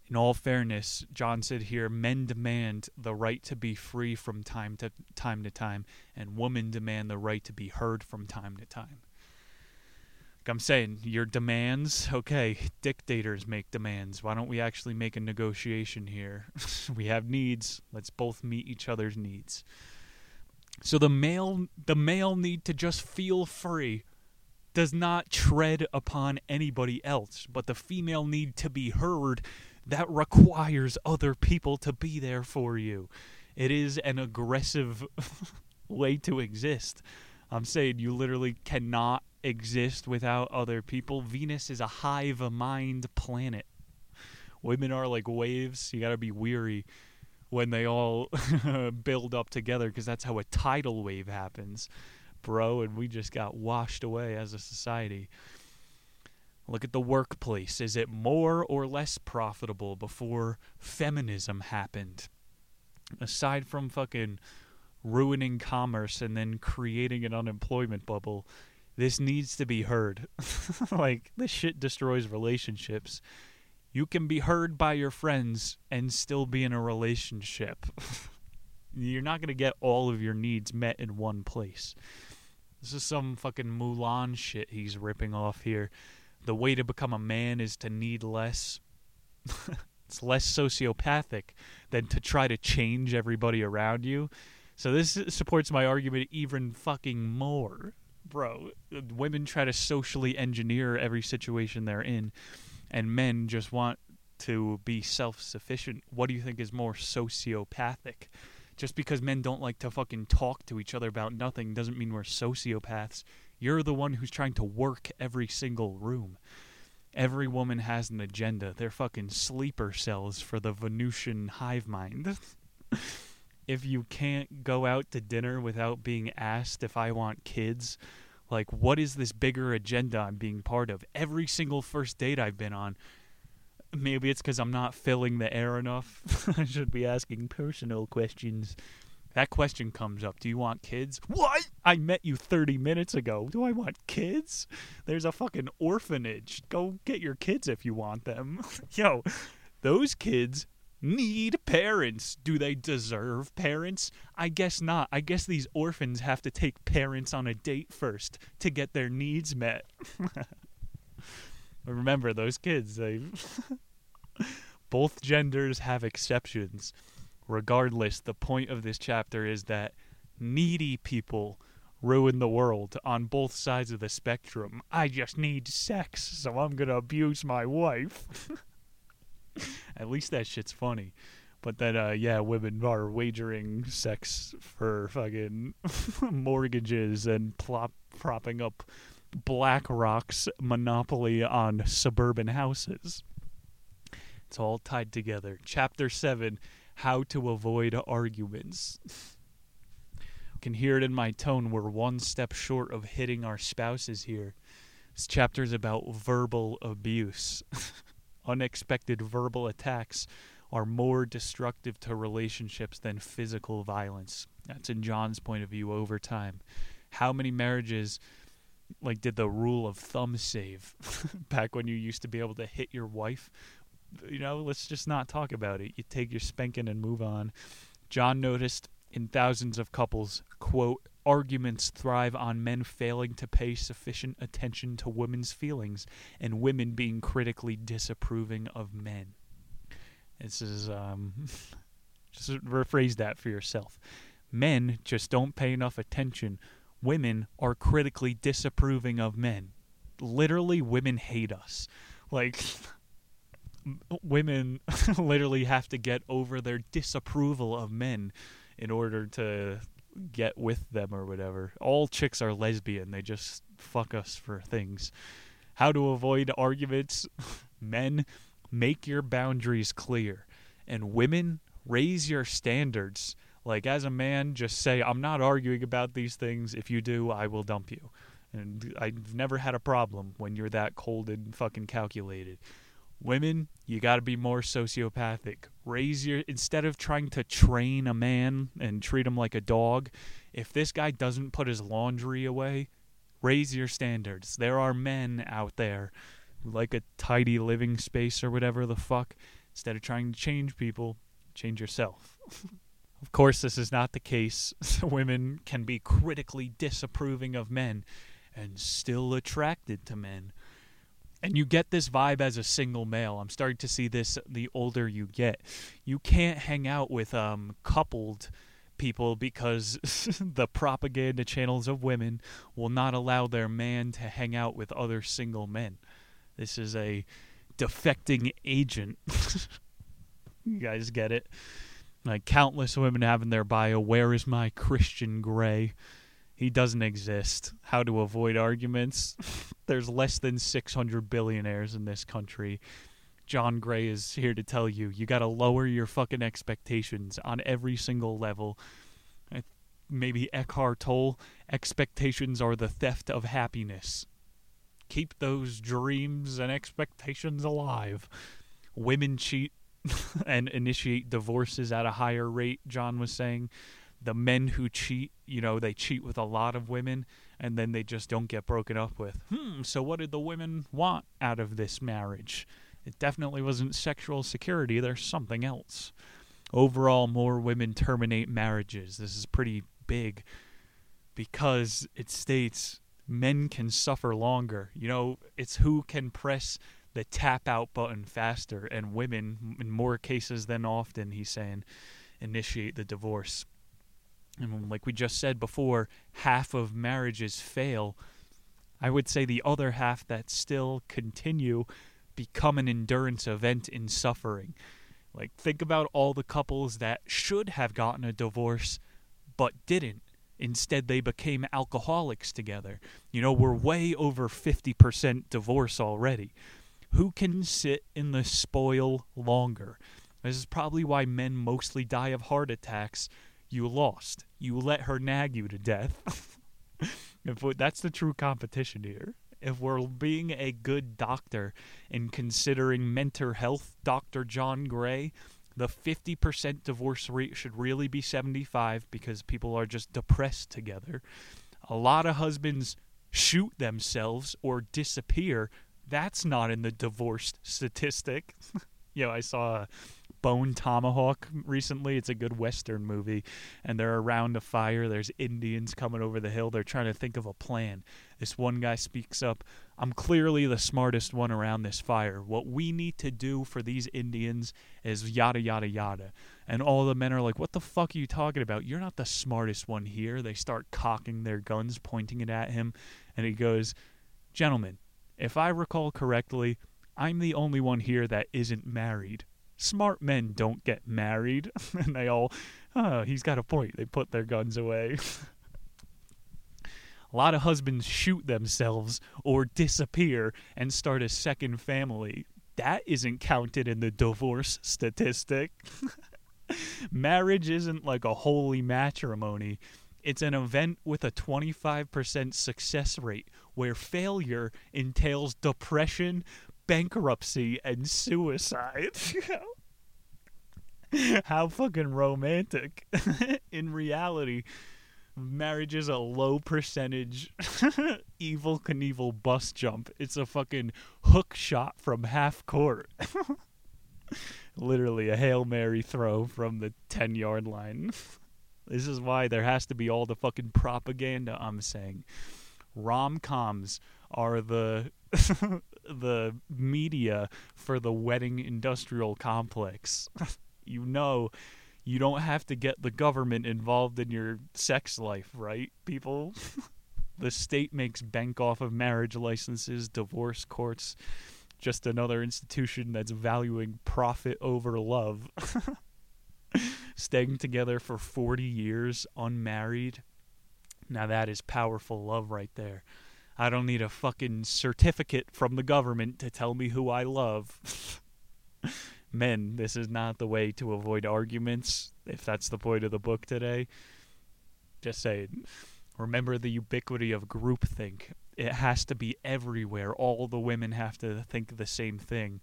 In all fairness, John said here, men demand the right to be free from time to time to time, and women demand the right to be heard from time to time. I'm saying your demands, okay, dictators make demands. Why don't we actually make a negotiation here? <laughs> we have needs. Let's both meet each other's needs. So the male the male need to just feel free does not tread upon anybody else, but the female need to be heard that requires other people to be there for you. It is an aggressive <laughs> way to exist. I'm saying you literally cannot exist without other people. Venus is a hive mind planet. Women are like waves. You got to be weary when they all <laughs> build up together because that's how a tidal wave happens, bro. And we just got washed away as a society. Look at the workplace. Is it more or less profitable before feminism happened? Aside from fucking ruining commerce and then creating an unemployment bubble, this needs to be heard. <laughs> like, this shit destroys relationships. You can be heard by your friends and still be in a relationship. <laughs> You're not going to get all of your needs met in one place. This is some fucking Mulan shit he's ripping off here. The way to become a man is to need less. <laughs> it's less sociopathic than to try to change everybody around you. So this supports my argument even fucking more bro, uh, women try to socially engineer every situation they're in, and men just want to be self sufficient. What do you think is more sociopathic? Just because men don't like to fucking talk to each other about nothing doesn't mean we're sociopaths. You're the one who's trying to work every single room. Every woman has an agenda. They're fucking sleeper cells for the Venusian hive mind. <laughs> if you can't go out to dinner without being asked if I want kids, like what is this bigger agenda I'm being part of? Every single first date I've been on, maybe it's because I'm not filling the air enough. <laughs> I should be asking personal questions. That question comes up. Do you want kids? What? I met you 30 minutes ago. Do I want kids? There's a fucking orphanage. Go get your kids if you want them. <laughs> Yo, those kids need parents. Do they deserve parents? I guess not. I guess these orphans have to take parents on a date first to get their needs met. <laughs> Remember those kids, they <laughs> both genders have exceptions. Regardless, the point of this chapter is that needy people ruin the world on both sides of the spectrum. I just need sex, so I'm to abuse my wife. <laughs> <laughs> At least that shit's funny. But then, uh, yeah, women are wagering sex for fucking <laughs> mortgages and plop, propping up BlackRock's monopoly on suburban houses. It's all tied together. Chapter 7 How to Avoid Arguments. Can hear it in my tone. We're one step short of hitting our spouses here. This chapter is about verbal abuse. <laughs> unexpected verbal attacks are more destructive to relationships than physical violence. That's in John's point of view over time. How many marriages like did the rule of thumb save <laughs> back when you used to be able to hit your wife? You know, let's just not talk about it. You take your spanking and move on. John noticed in thousands of couples, quote, arguments thrive on men failing to pay sufficient attention to women's feelings and women being critically disapproving of men. This is, um, <laughs> just rephrase that for yourself. Men just don't pay enough attention. Women are critically disapproving of men. literally women hate us. Like <laughs> women <laughs> literally have to get over their disapproval of men in order to get with them or whatever. All chicks are lesbian. They just fuck us for things. How to avoid arguments? <laughs> Men, make your boundaries clear. And women, raise your standards. Like, as a man, just say, I'm not arguing about these things. If you do, I will dump you. And I've never had a problem when you're that cold and fucking calculated. Women, you got to be more sociopathic. Raise your instead of trying to train a man and treat him like a dog, if this guy doesn't put his laundry away, raise your standards. There are men out there who like a tidy living space or whatever the fuck. Instead of trying to change people, change yourself. <laughs> of course, this is not the case. <laughs> Women can be critically disapproving of men and still attracted to men and you get this vibe as a single male. I'm starting to see this the older you get. You can't hang out with um, coupled people because <laughs> the propaganda channels of women will not allow their man to hang out with other single men. This is a defecting agent. <laughs> you guys get it? Like countless women having their bio, Where is my Christian Grey? He doesn't exist. How to avoid arguments? <laughs> There's less than 600 billionaires in this country. John Gray is here to tell you you got to lower your fucking expectations on every single level. Maybe Eckhart Tolle, expectations are the theft of happiness. Keep those dreams and expectations alive. Women cheat <laughs> and initiate divorces at a higher rate, John was saying the men who cheat, you know, they cheat with a lot of women and then they just don't get broken up with. Hmm, so what did the women want out of this marriage? It definitely wasn't sexual security, there's something else. Overall, more women terminate marriages. This is pretty big because it states men can suffer longer. You know, it's who can press the tap out button faster, and women, in more cases than often, he's saying, initiate the divorce and like we just said before, half of marriages fail. I would say the other half that still continue become an endurance event in suffering. Like, think about all the couples that should have gotten a divorce but didn't. Instead, they became alcoholics together. You know, we're way over 50% divorce already. Who can sit in the spoil longer? This is probably why men mostly die of heart attacks you lost. You let her nag you to death. <laughs> if that's the true competition here. If we're being a good doctor and considering mental health, Dr. John Gray, the 50% divorce rate should really be 75 because people are just depressed together. A lot of husbands shoot themselves or disappear. That's not in the divorce statistic. <laughs> you know, I saw Bone Tomahawk recently. It's a good Western movie. And they're around a fire. There's Indians coming over the hill. They're trying to think of a plan. This one guy speaks up I'm clearly the smartest one around this fire. What we need to do for these Indians is yada, yada, yada. And all the men are like, What the fuck are you talking about? You're not the smartest one here. They start cocking their guns, pointing it at him. And he goes, Gentlemen, if I recall correctly, I'm the only one here that isn't married smart men don't get married. <laughs> and they all, oh, he's got a point. They put their guns away. <laughs> a lot of husbands shoot themselves or disappear and start a second family. That isn't counted in the divorce statistic. <laughs> Marriage isn't like a holy matrimony. It's an event with a 25% success rate where failure entails depression, bankruptcy and suicide. <laughs> How fucking romantic. <laughs> In reality, marriage is a low percentage <laughs> Evel Knievel bus jump. It's a fucking hook shot from half court. Literally a Hail Mary throw from the 10 yard line. this is why there has to be all the fucking propaganda I'm saying. Rom coms are the the media for the wedding industrial complex. <laughs> you know you don't have to get the government involved in your sex life, right, people? <laughs> The state makes bank off of marriage licenses, divorce courts, just another institution that's valuing profit over love. <laughs> Staying together for 40 years unmarried. Now that is powerful love right there. I don't need a fucking certificate from the government to tell me who I love. <laughs> Men, this is not the way to avoid arguments, if that's the point of the book today. Just saying. Remember the ubiquity of groupthink. It has to be everywhere. All the women have to think the same thing.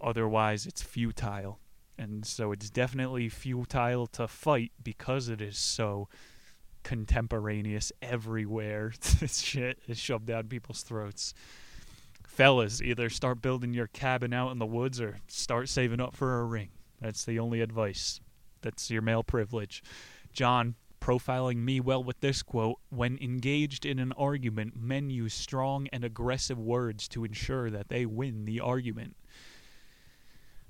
Otherwise, it's futile. And so it's definitely futile to fight because it is so contemporaneous everywhere. <laughs> this shit is shoved down people's throats. Fellas, either start building your cabin out in the woods or start saving up for a ring. That's the only advice. That's your male privilege. John, profiling me well with this quote When engaged in an argument, men use strong and aggressive words to ensure that they win the argument.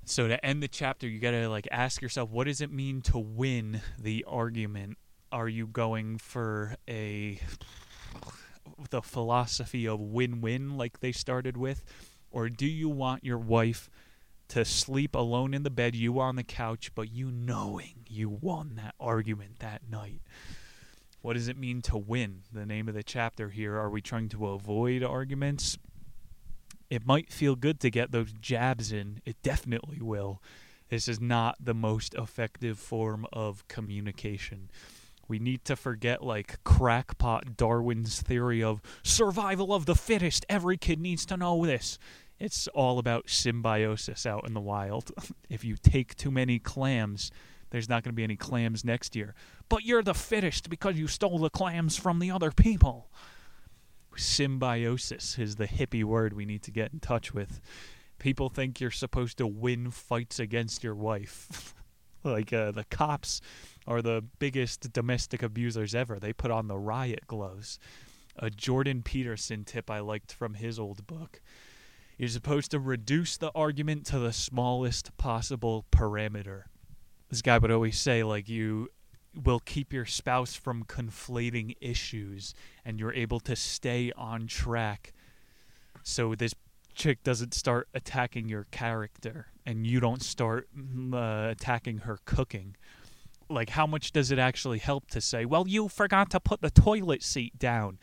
So to end the chapter, you gotta like ask yourself, what does it mean to win the argument? Are you going for a the philosophy of win-win like they started with, or do you want your wife to sleep alone in the bed, you on the couch, but you knowing you won that argument that night? What does it mean to win? The name of the chapter here. Are we trying to avoid arguments? It might feel good to get those jabs in. It definitely will. This is not the most effective form of communication. We need to forget, like, crackpot Darwin's theory of survival of the fittest. Every kid needs to know this. It's all about symbiosis out in the wild. <laughs> if you take too many clams, there's not going to be any clams next year. But you're the fittest because you stole the clams from the other people. Symbiosis is the hippie word we need to get in touch with. People think you're supposed to win fights against your wife. <laughs> like uh, the cops are the biggest domestic abusers ever. They put on the riot gloves. A Jordan Peterson tip I liked from his old book. You're supposed to reduce the argument to the smallest possible parameter. This guy would always say, like, you will keep your spouse from conflating issues and you're able to stay on track so this chick doesn't start attacking your character and you don't start mm, uh, attacking her cooking like how much does it actually help to say well you forgot to put the toilet seat down.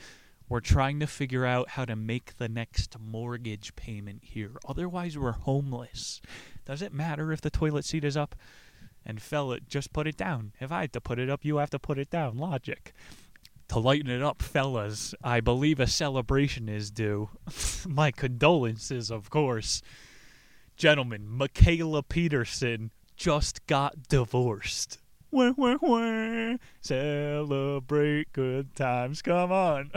We're trying to figure out how to make the next mortgage payment here. Otherwise we're homeless. Does it matter if the toilet seat is up? And fella just put it down. If i had to put it up you have to put it down. Logic. To lighten it up, fellas, I believe a celebration is due. <laughs> My condolences, of course. Gentlemen, Mikhaila Peterson just got divorced. Wah, wah, wah. Celebrate good times. Come on.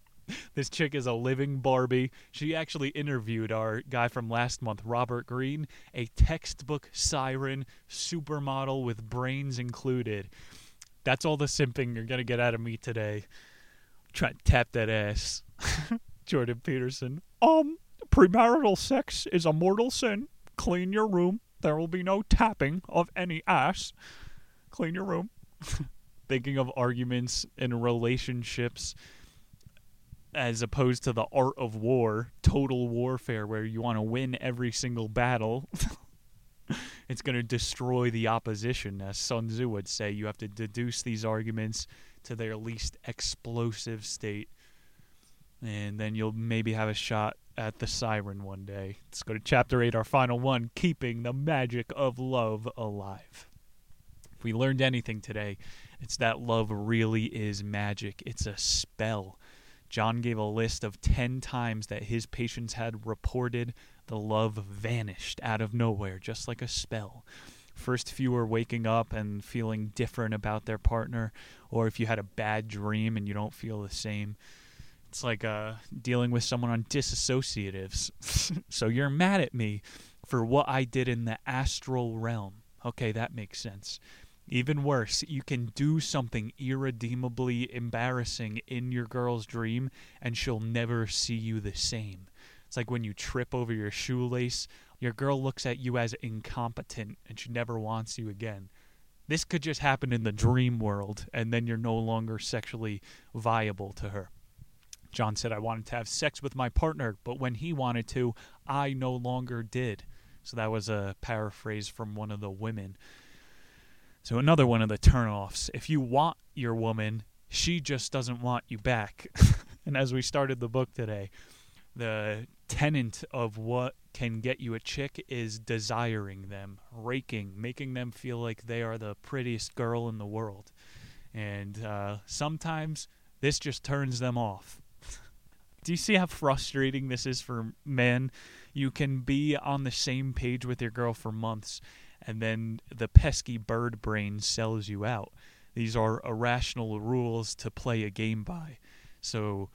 <laughs> this chick is a living Barbie. She actually interviewed our guy from last month, Robert Greene, a textbook siren supermodel with brains included. That's all the simping you're gonna get out of me today. Try to tap that ass. <laughs> Jordan Peterson. Um, premarital sex is a mortal sin. Clean your room. There will be no tapping of any ass. Clean your room. <laughs> Thinking of arguments and relationships as opposed to the art of war, total warfare, where you want to win every single battle. <laughs> it's going to destroy the opposition. As Sun Tzu would say, you have to deduce these arguments to their least explosive state, and then you'll maybe have a shot at the siren one day. Let's go to chapter 8, our final one Keeping the Magic of Love Alive. We learned anything today, it's that love really is magic, it's a spell. John gave a list of 10 times that his patients had reported the love vanished out of nowhere, just like a spell. First few were waking up and feeling different about their partner, or if you had a bad dream and you don't feel the same. It's like uh, dealing with someone on disassociatives. <laughs> so you're mad at me for what I did in the astral realm. Okay, that makes sense. Even worse, you can do something irredeemably embarrassing in your girl's dream and she'll never see you the same. It's like when you trip over your shoelace, your girl looks at you as incompetent and she never wants you again. This could just happen in the dream world, and then you're no longer sexually viable to her. John said, I wanted to have sex with my partner, but when he wanted to, I no longer did. So that was a paraphrase from one of the women. So another one of the turnoffs. If you want your woman, she just doesn't want you back. <laughs> and as we started the book today, the tenant of what can get you a chick is desiring them, raking, making them feel like they are the prettiest girl in the world. And uh, sometimes this just turns them off. <laughs> Do you see how frustrating this is for men? You can be on the same page with your girl for months, and then the pesky bird brain sells you out. These are irrational rules to play a game by. So,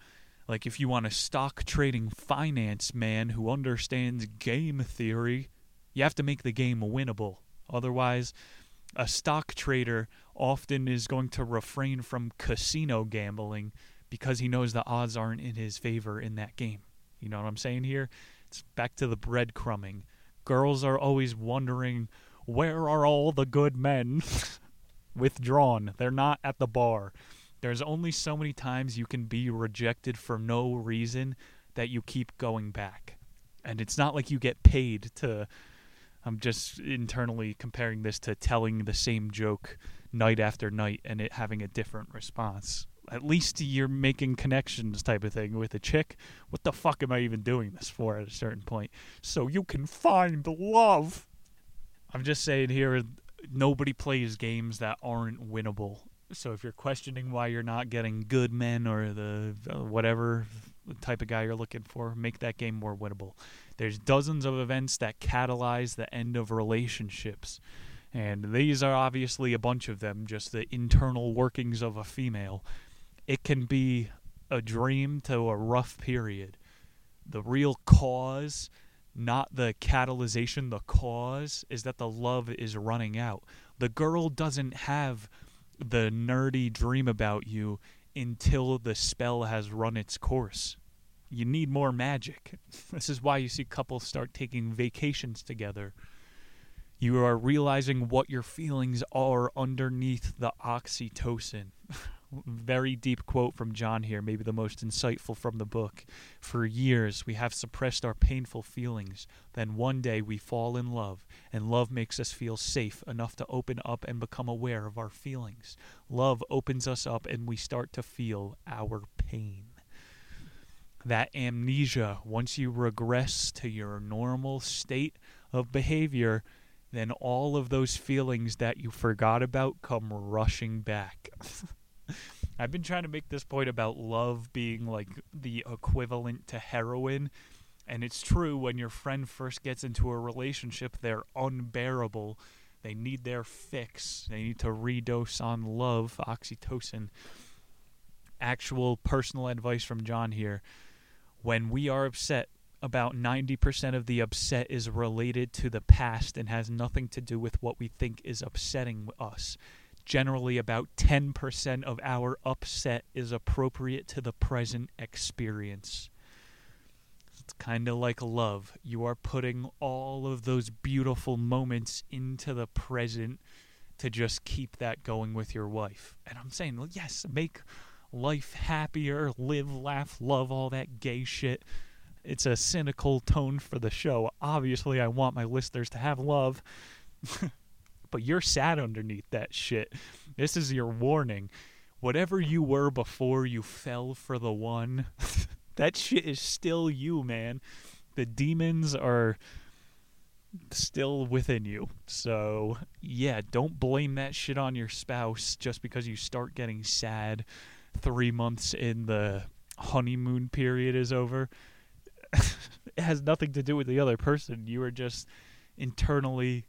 like if you want a stock trading finance man who understands game theory, you have to make the game winnable. Otherwise, a stock trader often is going to refrain from casino gambling because he knows the odds aren't in his favor in that game. You know what I'm saying here? It's back to the breadcrumbing. Girls are always wondering, where are all the good men? <laughs> Withdrawn. They're not at the bar. There's only so many times you can be rejected for no reason that you keep going back. And it's not like you get paid to. I'm just internally comparing this to telling the same joke night after night and it having a different response. At least you're making connections type of thing with a chick. What the fuck am I even doing this for at a certain point? So you can find love. I'm just saying here nobody plays games that aren't winnable so if you're questioning why you're not getting good men or the uh, whatever type of guy you're looking for, make that game more winnable. There's dozens of events that catalyze the end of relationships. And these are obviously a bunch of them, just the internal workings of a female. It can be a dream to a rough period. The real cause, not the catalyzation, the cause is that the love is running out. The girl doesn't have the nerdy dream about you until the spell has run its course. You need more magic. <laughs> This is why you see couples start taking vacations together. You are realizing what your feelings are underneath the oxytocin. <laughs> very deep quote from John here, maybe the most insightful from the book. For years, we have suppressed our painful feelings. Then one day we fall in love, and love makes us feel safe enough to open up and become aware of our feelings. Love opens us up, and we start to feel our pain. That amnesia, once you regress to your normal state of behavior, then all of those feelings that you forgot about come rushing back. <laughs> I've been trying to make this point about love being like the equivalent to heroin. And it's true when your friend first gets into a relationship, they're unbearable. They need their fix. They need to redose on love, oxytocin. Actual personal advice from John here. When we are upset, about 90% of the upset is related to the past and has nothing to do with what we think is upsetting us generally about 10% of our upset is appropriate to the present experience. It's kind of like love. You are putting all of those beautiful moments into the present to just keep that going with your wife. And I'm saying, yes, make life happier, live, laugh, love, all that gay shit. It's a cynical tone for the show. Obviously, I want my listeners to have love. <laughs> but you're sad underneath that shit. This is your warning. Whatever you were before you fell for the one, <laughs> that shit is still you, man. The demons are still within you. So, yeah, don't blame that shit on your spouse just because you start getting sad three months in the honeymoon period is over. <laughs> it has nothing to do with the other person. You are just internally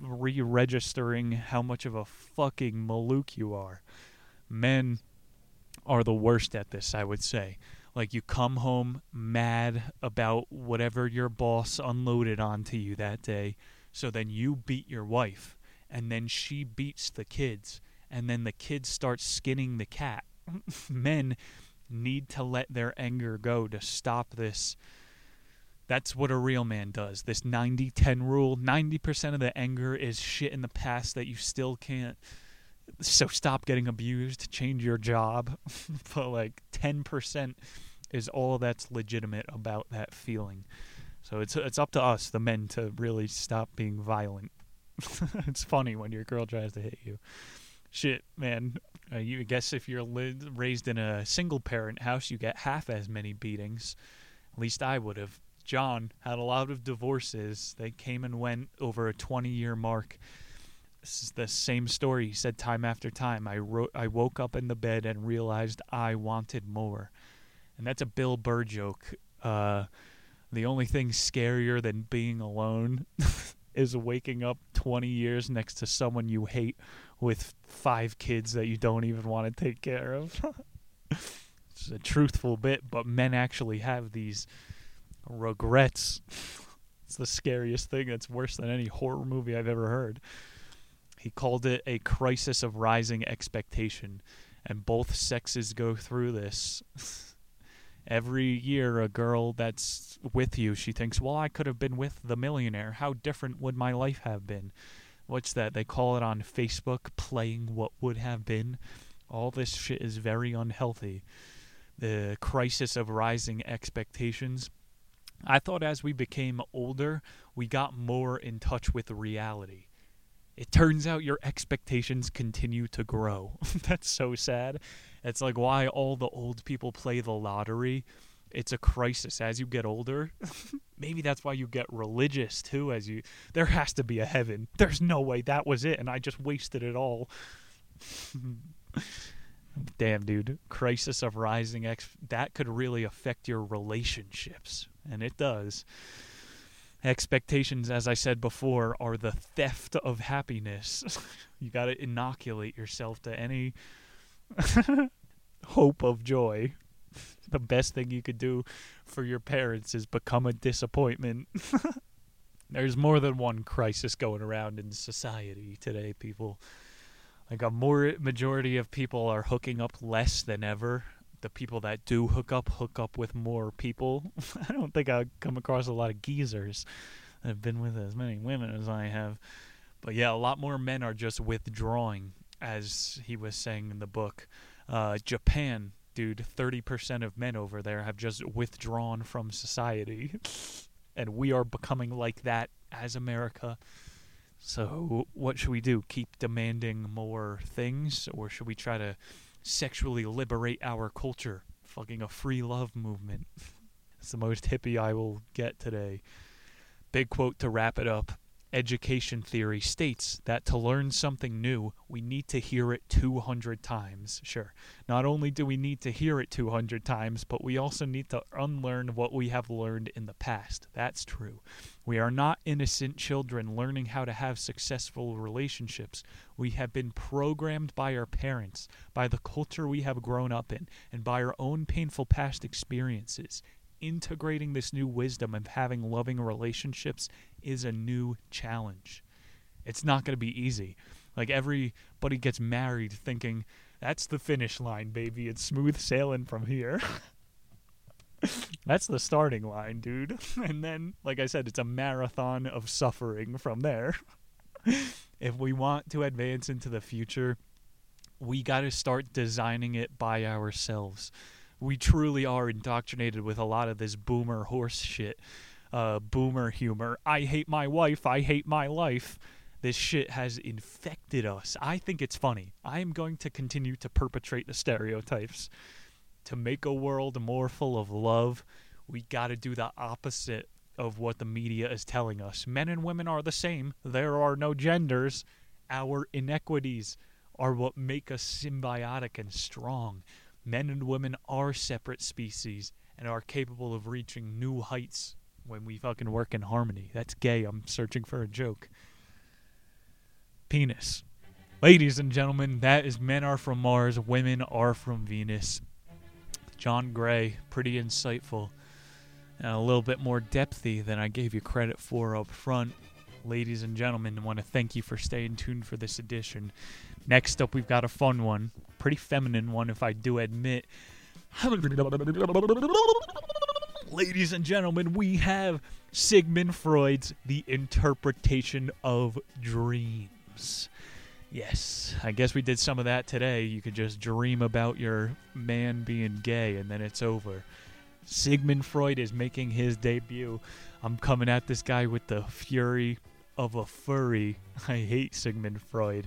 re registering how much of a fucking malook you are. Men are the worst at this, I would say. Like, you come home mad about whatever your boss unloaded onto you that day, so then you beat your wife, and then she beats the kids, and then the kids start skinning the cat. <laughs> Men need to let their anger go to stop this that's what a real man does. This 90 10 rule 90% of the anger is shit in the past that you still can't. So stop getting abused, change your job. <laughs> but like 10% is all that's legitimate about that feeling. So it's it's up to us, the men, to really stop being violent. <laughs> it's funny when your girl tries to hit you. Shit, man. Uh, you I guess if you're li- raised in a single parent house, you get half as many beatings. At least I would have. John had a lot of divorces. that came and went over a 20 year mark. This is the same story he said time after time. I wrote, I woke up in the bed and realized I wanted more. And that's a Bill Burr joke. Uh, the only thing scarier than being alone <laughs> is waking up 20 years next to someone you hate with five kids that you don't even want to take care of. <laughs> it's a truthful bit, but men actually have these regrets. <laughs> it's the scariest thing. That's worse than any horror movie I've ever heard. He called it a crisis of rising expectation, and both sexes go through this. <laughs> Every year, a girl that's with you, she thinks, Well, I could have been with the millionaire. How different would my life have been? What's that? They call it on Facebook playing what would have been. All this shit is very unhealthy. The crisis of rising expectations. I thought as we became older, we got more in touch with reality. It turns out your expectations continue to grow. <laughs> That's so sad. It's like why all the old people play the lottery. It's a crisis as you get older. <laughs> Maybe that's why you get religious too as you there has to be a heaven. There's no way that was it and I just wasted it all. <laughs> Damn, dude. Crisis of rising ex that could really affect your relationships and it does. Expectations, as I said before, are the theft of happiness. <laughs> you got to inoculate yourself to any <laughs> hope of joy. The best thing you could do for your parents is become a disappointment. <laughs> There's more than one crisis going around in society today, people. Like a more majority of people are hooking up less than ever the people that do hook up hook up with more people. <laughs> I don't think I've come across a lot of geezers that have been with as many women as I have. But yeah, a lot more men are just withdrawing, as he was saying in the book. Uh, Japan, dude, 30% of men over there have just withdrawn from society. <laughs> and we are becoming like that as America. So, what should we do? Keep demanding more things, or should we try to sexually liberate our culture. Fucking a free love movement. it's the most hippie I will get today. Big quote to wrap it up education theory states that to learn something new, we need to hear it 200 times. Sure, not only do we need to hear it 200 times, but we also need to unlearn what we have learned in the past. That's true. We are not innocent children learning how to have successful relationships. We have been programmed by our parents, by the culture we have grown up in, and by our own painful past experiences integrating this new wisdom of having loving relationships is a new challenge. It's not going to be easy. Like everybody gets married thinking that's the finish line, baby. It's smooth sailing from here. <laughs> that's the starting line, dude. <laughs> And then, like I said, it's a marathon of suffering from there. <laughs> if we want to advance into the future, we got to start designing it by ourselves we truly are indoctrinated with a lot of this boomer horse shit, uh, boomer humor. I hate my wife. I hate my life. This shit has infected us. I think it's funny. I am going to continue to perpetrate the stereotypes. To make a world more full of love, we got to do the opposite of what the media is telling us. Men and women are the same. There are no genders. Our inequities are what make us symbiotic and strong men and women are separate species and are capable of reaching new heights when we fucking work in harmony. That's gay. I'm searching for a joke. Penis. Ladies and gentlemen, that is Men Are From Mars, Women Are From Venus. John Gray, pretty insightful and a little bit more depthy than I gave you credit for up front. Ladies and gentlemen, I want to thank you for staying tuned for this edition. Next up, we've got a fun one pretty feminine one, if I do admit. Ladies and gentlemen, we have Sigmund Freud's The Interpretation of Dreams. Yes, I guess we did some of that today. You could just dream about your man being gay and then it's over. Sigmund Freud is making his debut. I'm coming at this guy with the fury of a furry. <laughs> I hate Sigmund Freud.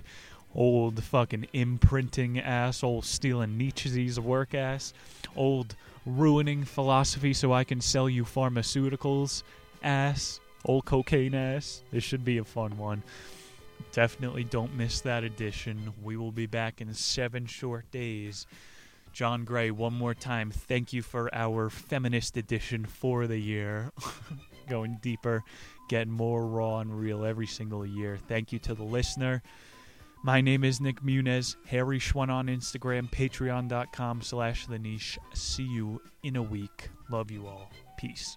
Old fucking imprinting ass, old stealing Nietzsche's work ass, old ruining philosophy so I can sell you pharmaceuticals ass, old cocaine ass. This should be a fun one. Definitely don't miss that edition. We will be back in seven short days. John Gray, one more time, thank you for our feminist edition for the year. <laughs> Going deeper, getting more raw and real every single year. Thank you to the listener. My name is Nick Muniz, Harry Schwan on Instagram, patreon.com slash the niche. See you in a week. Love you all. Peace.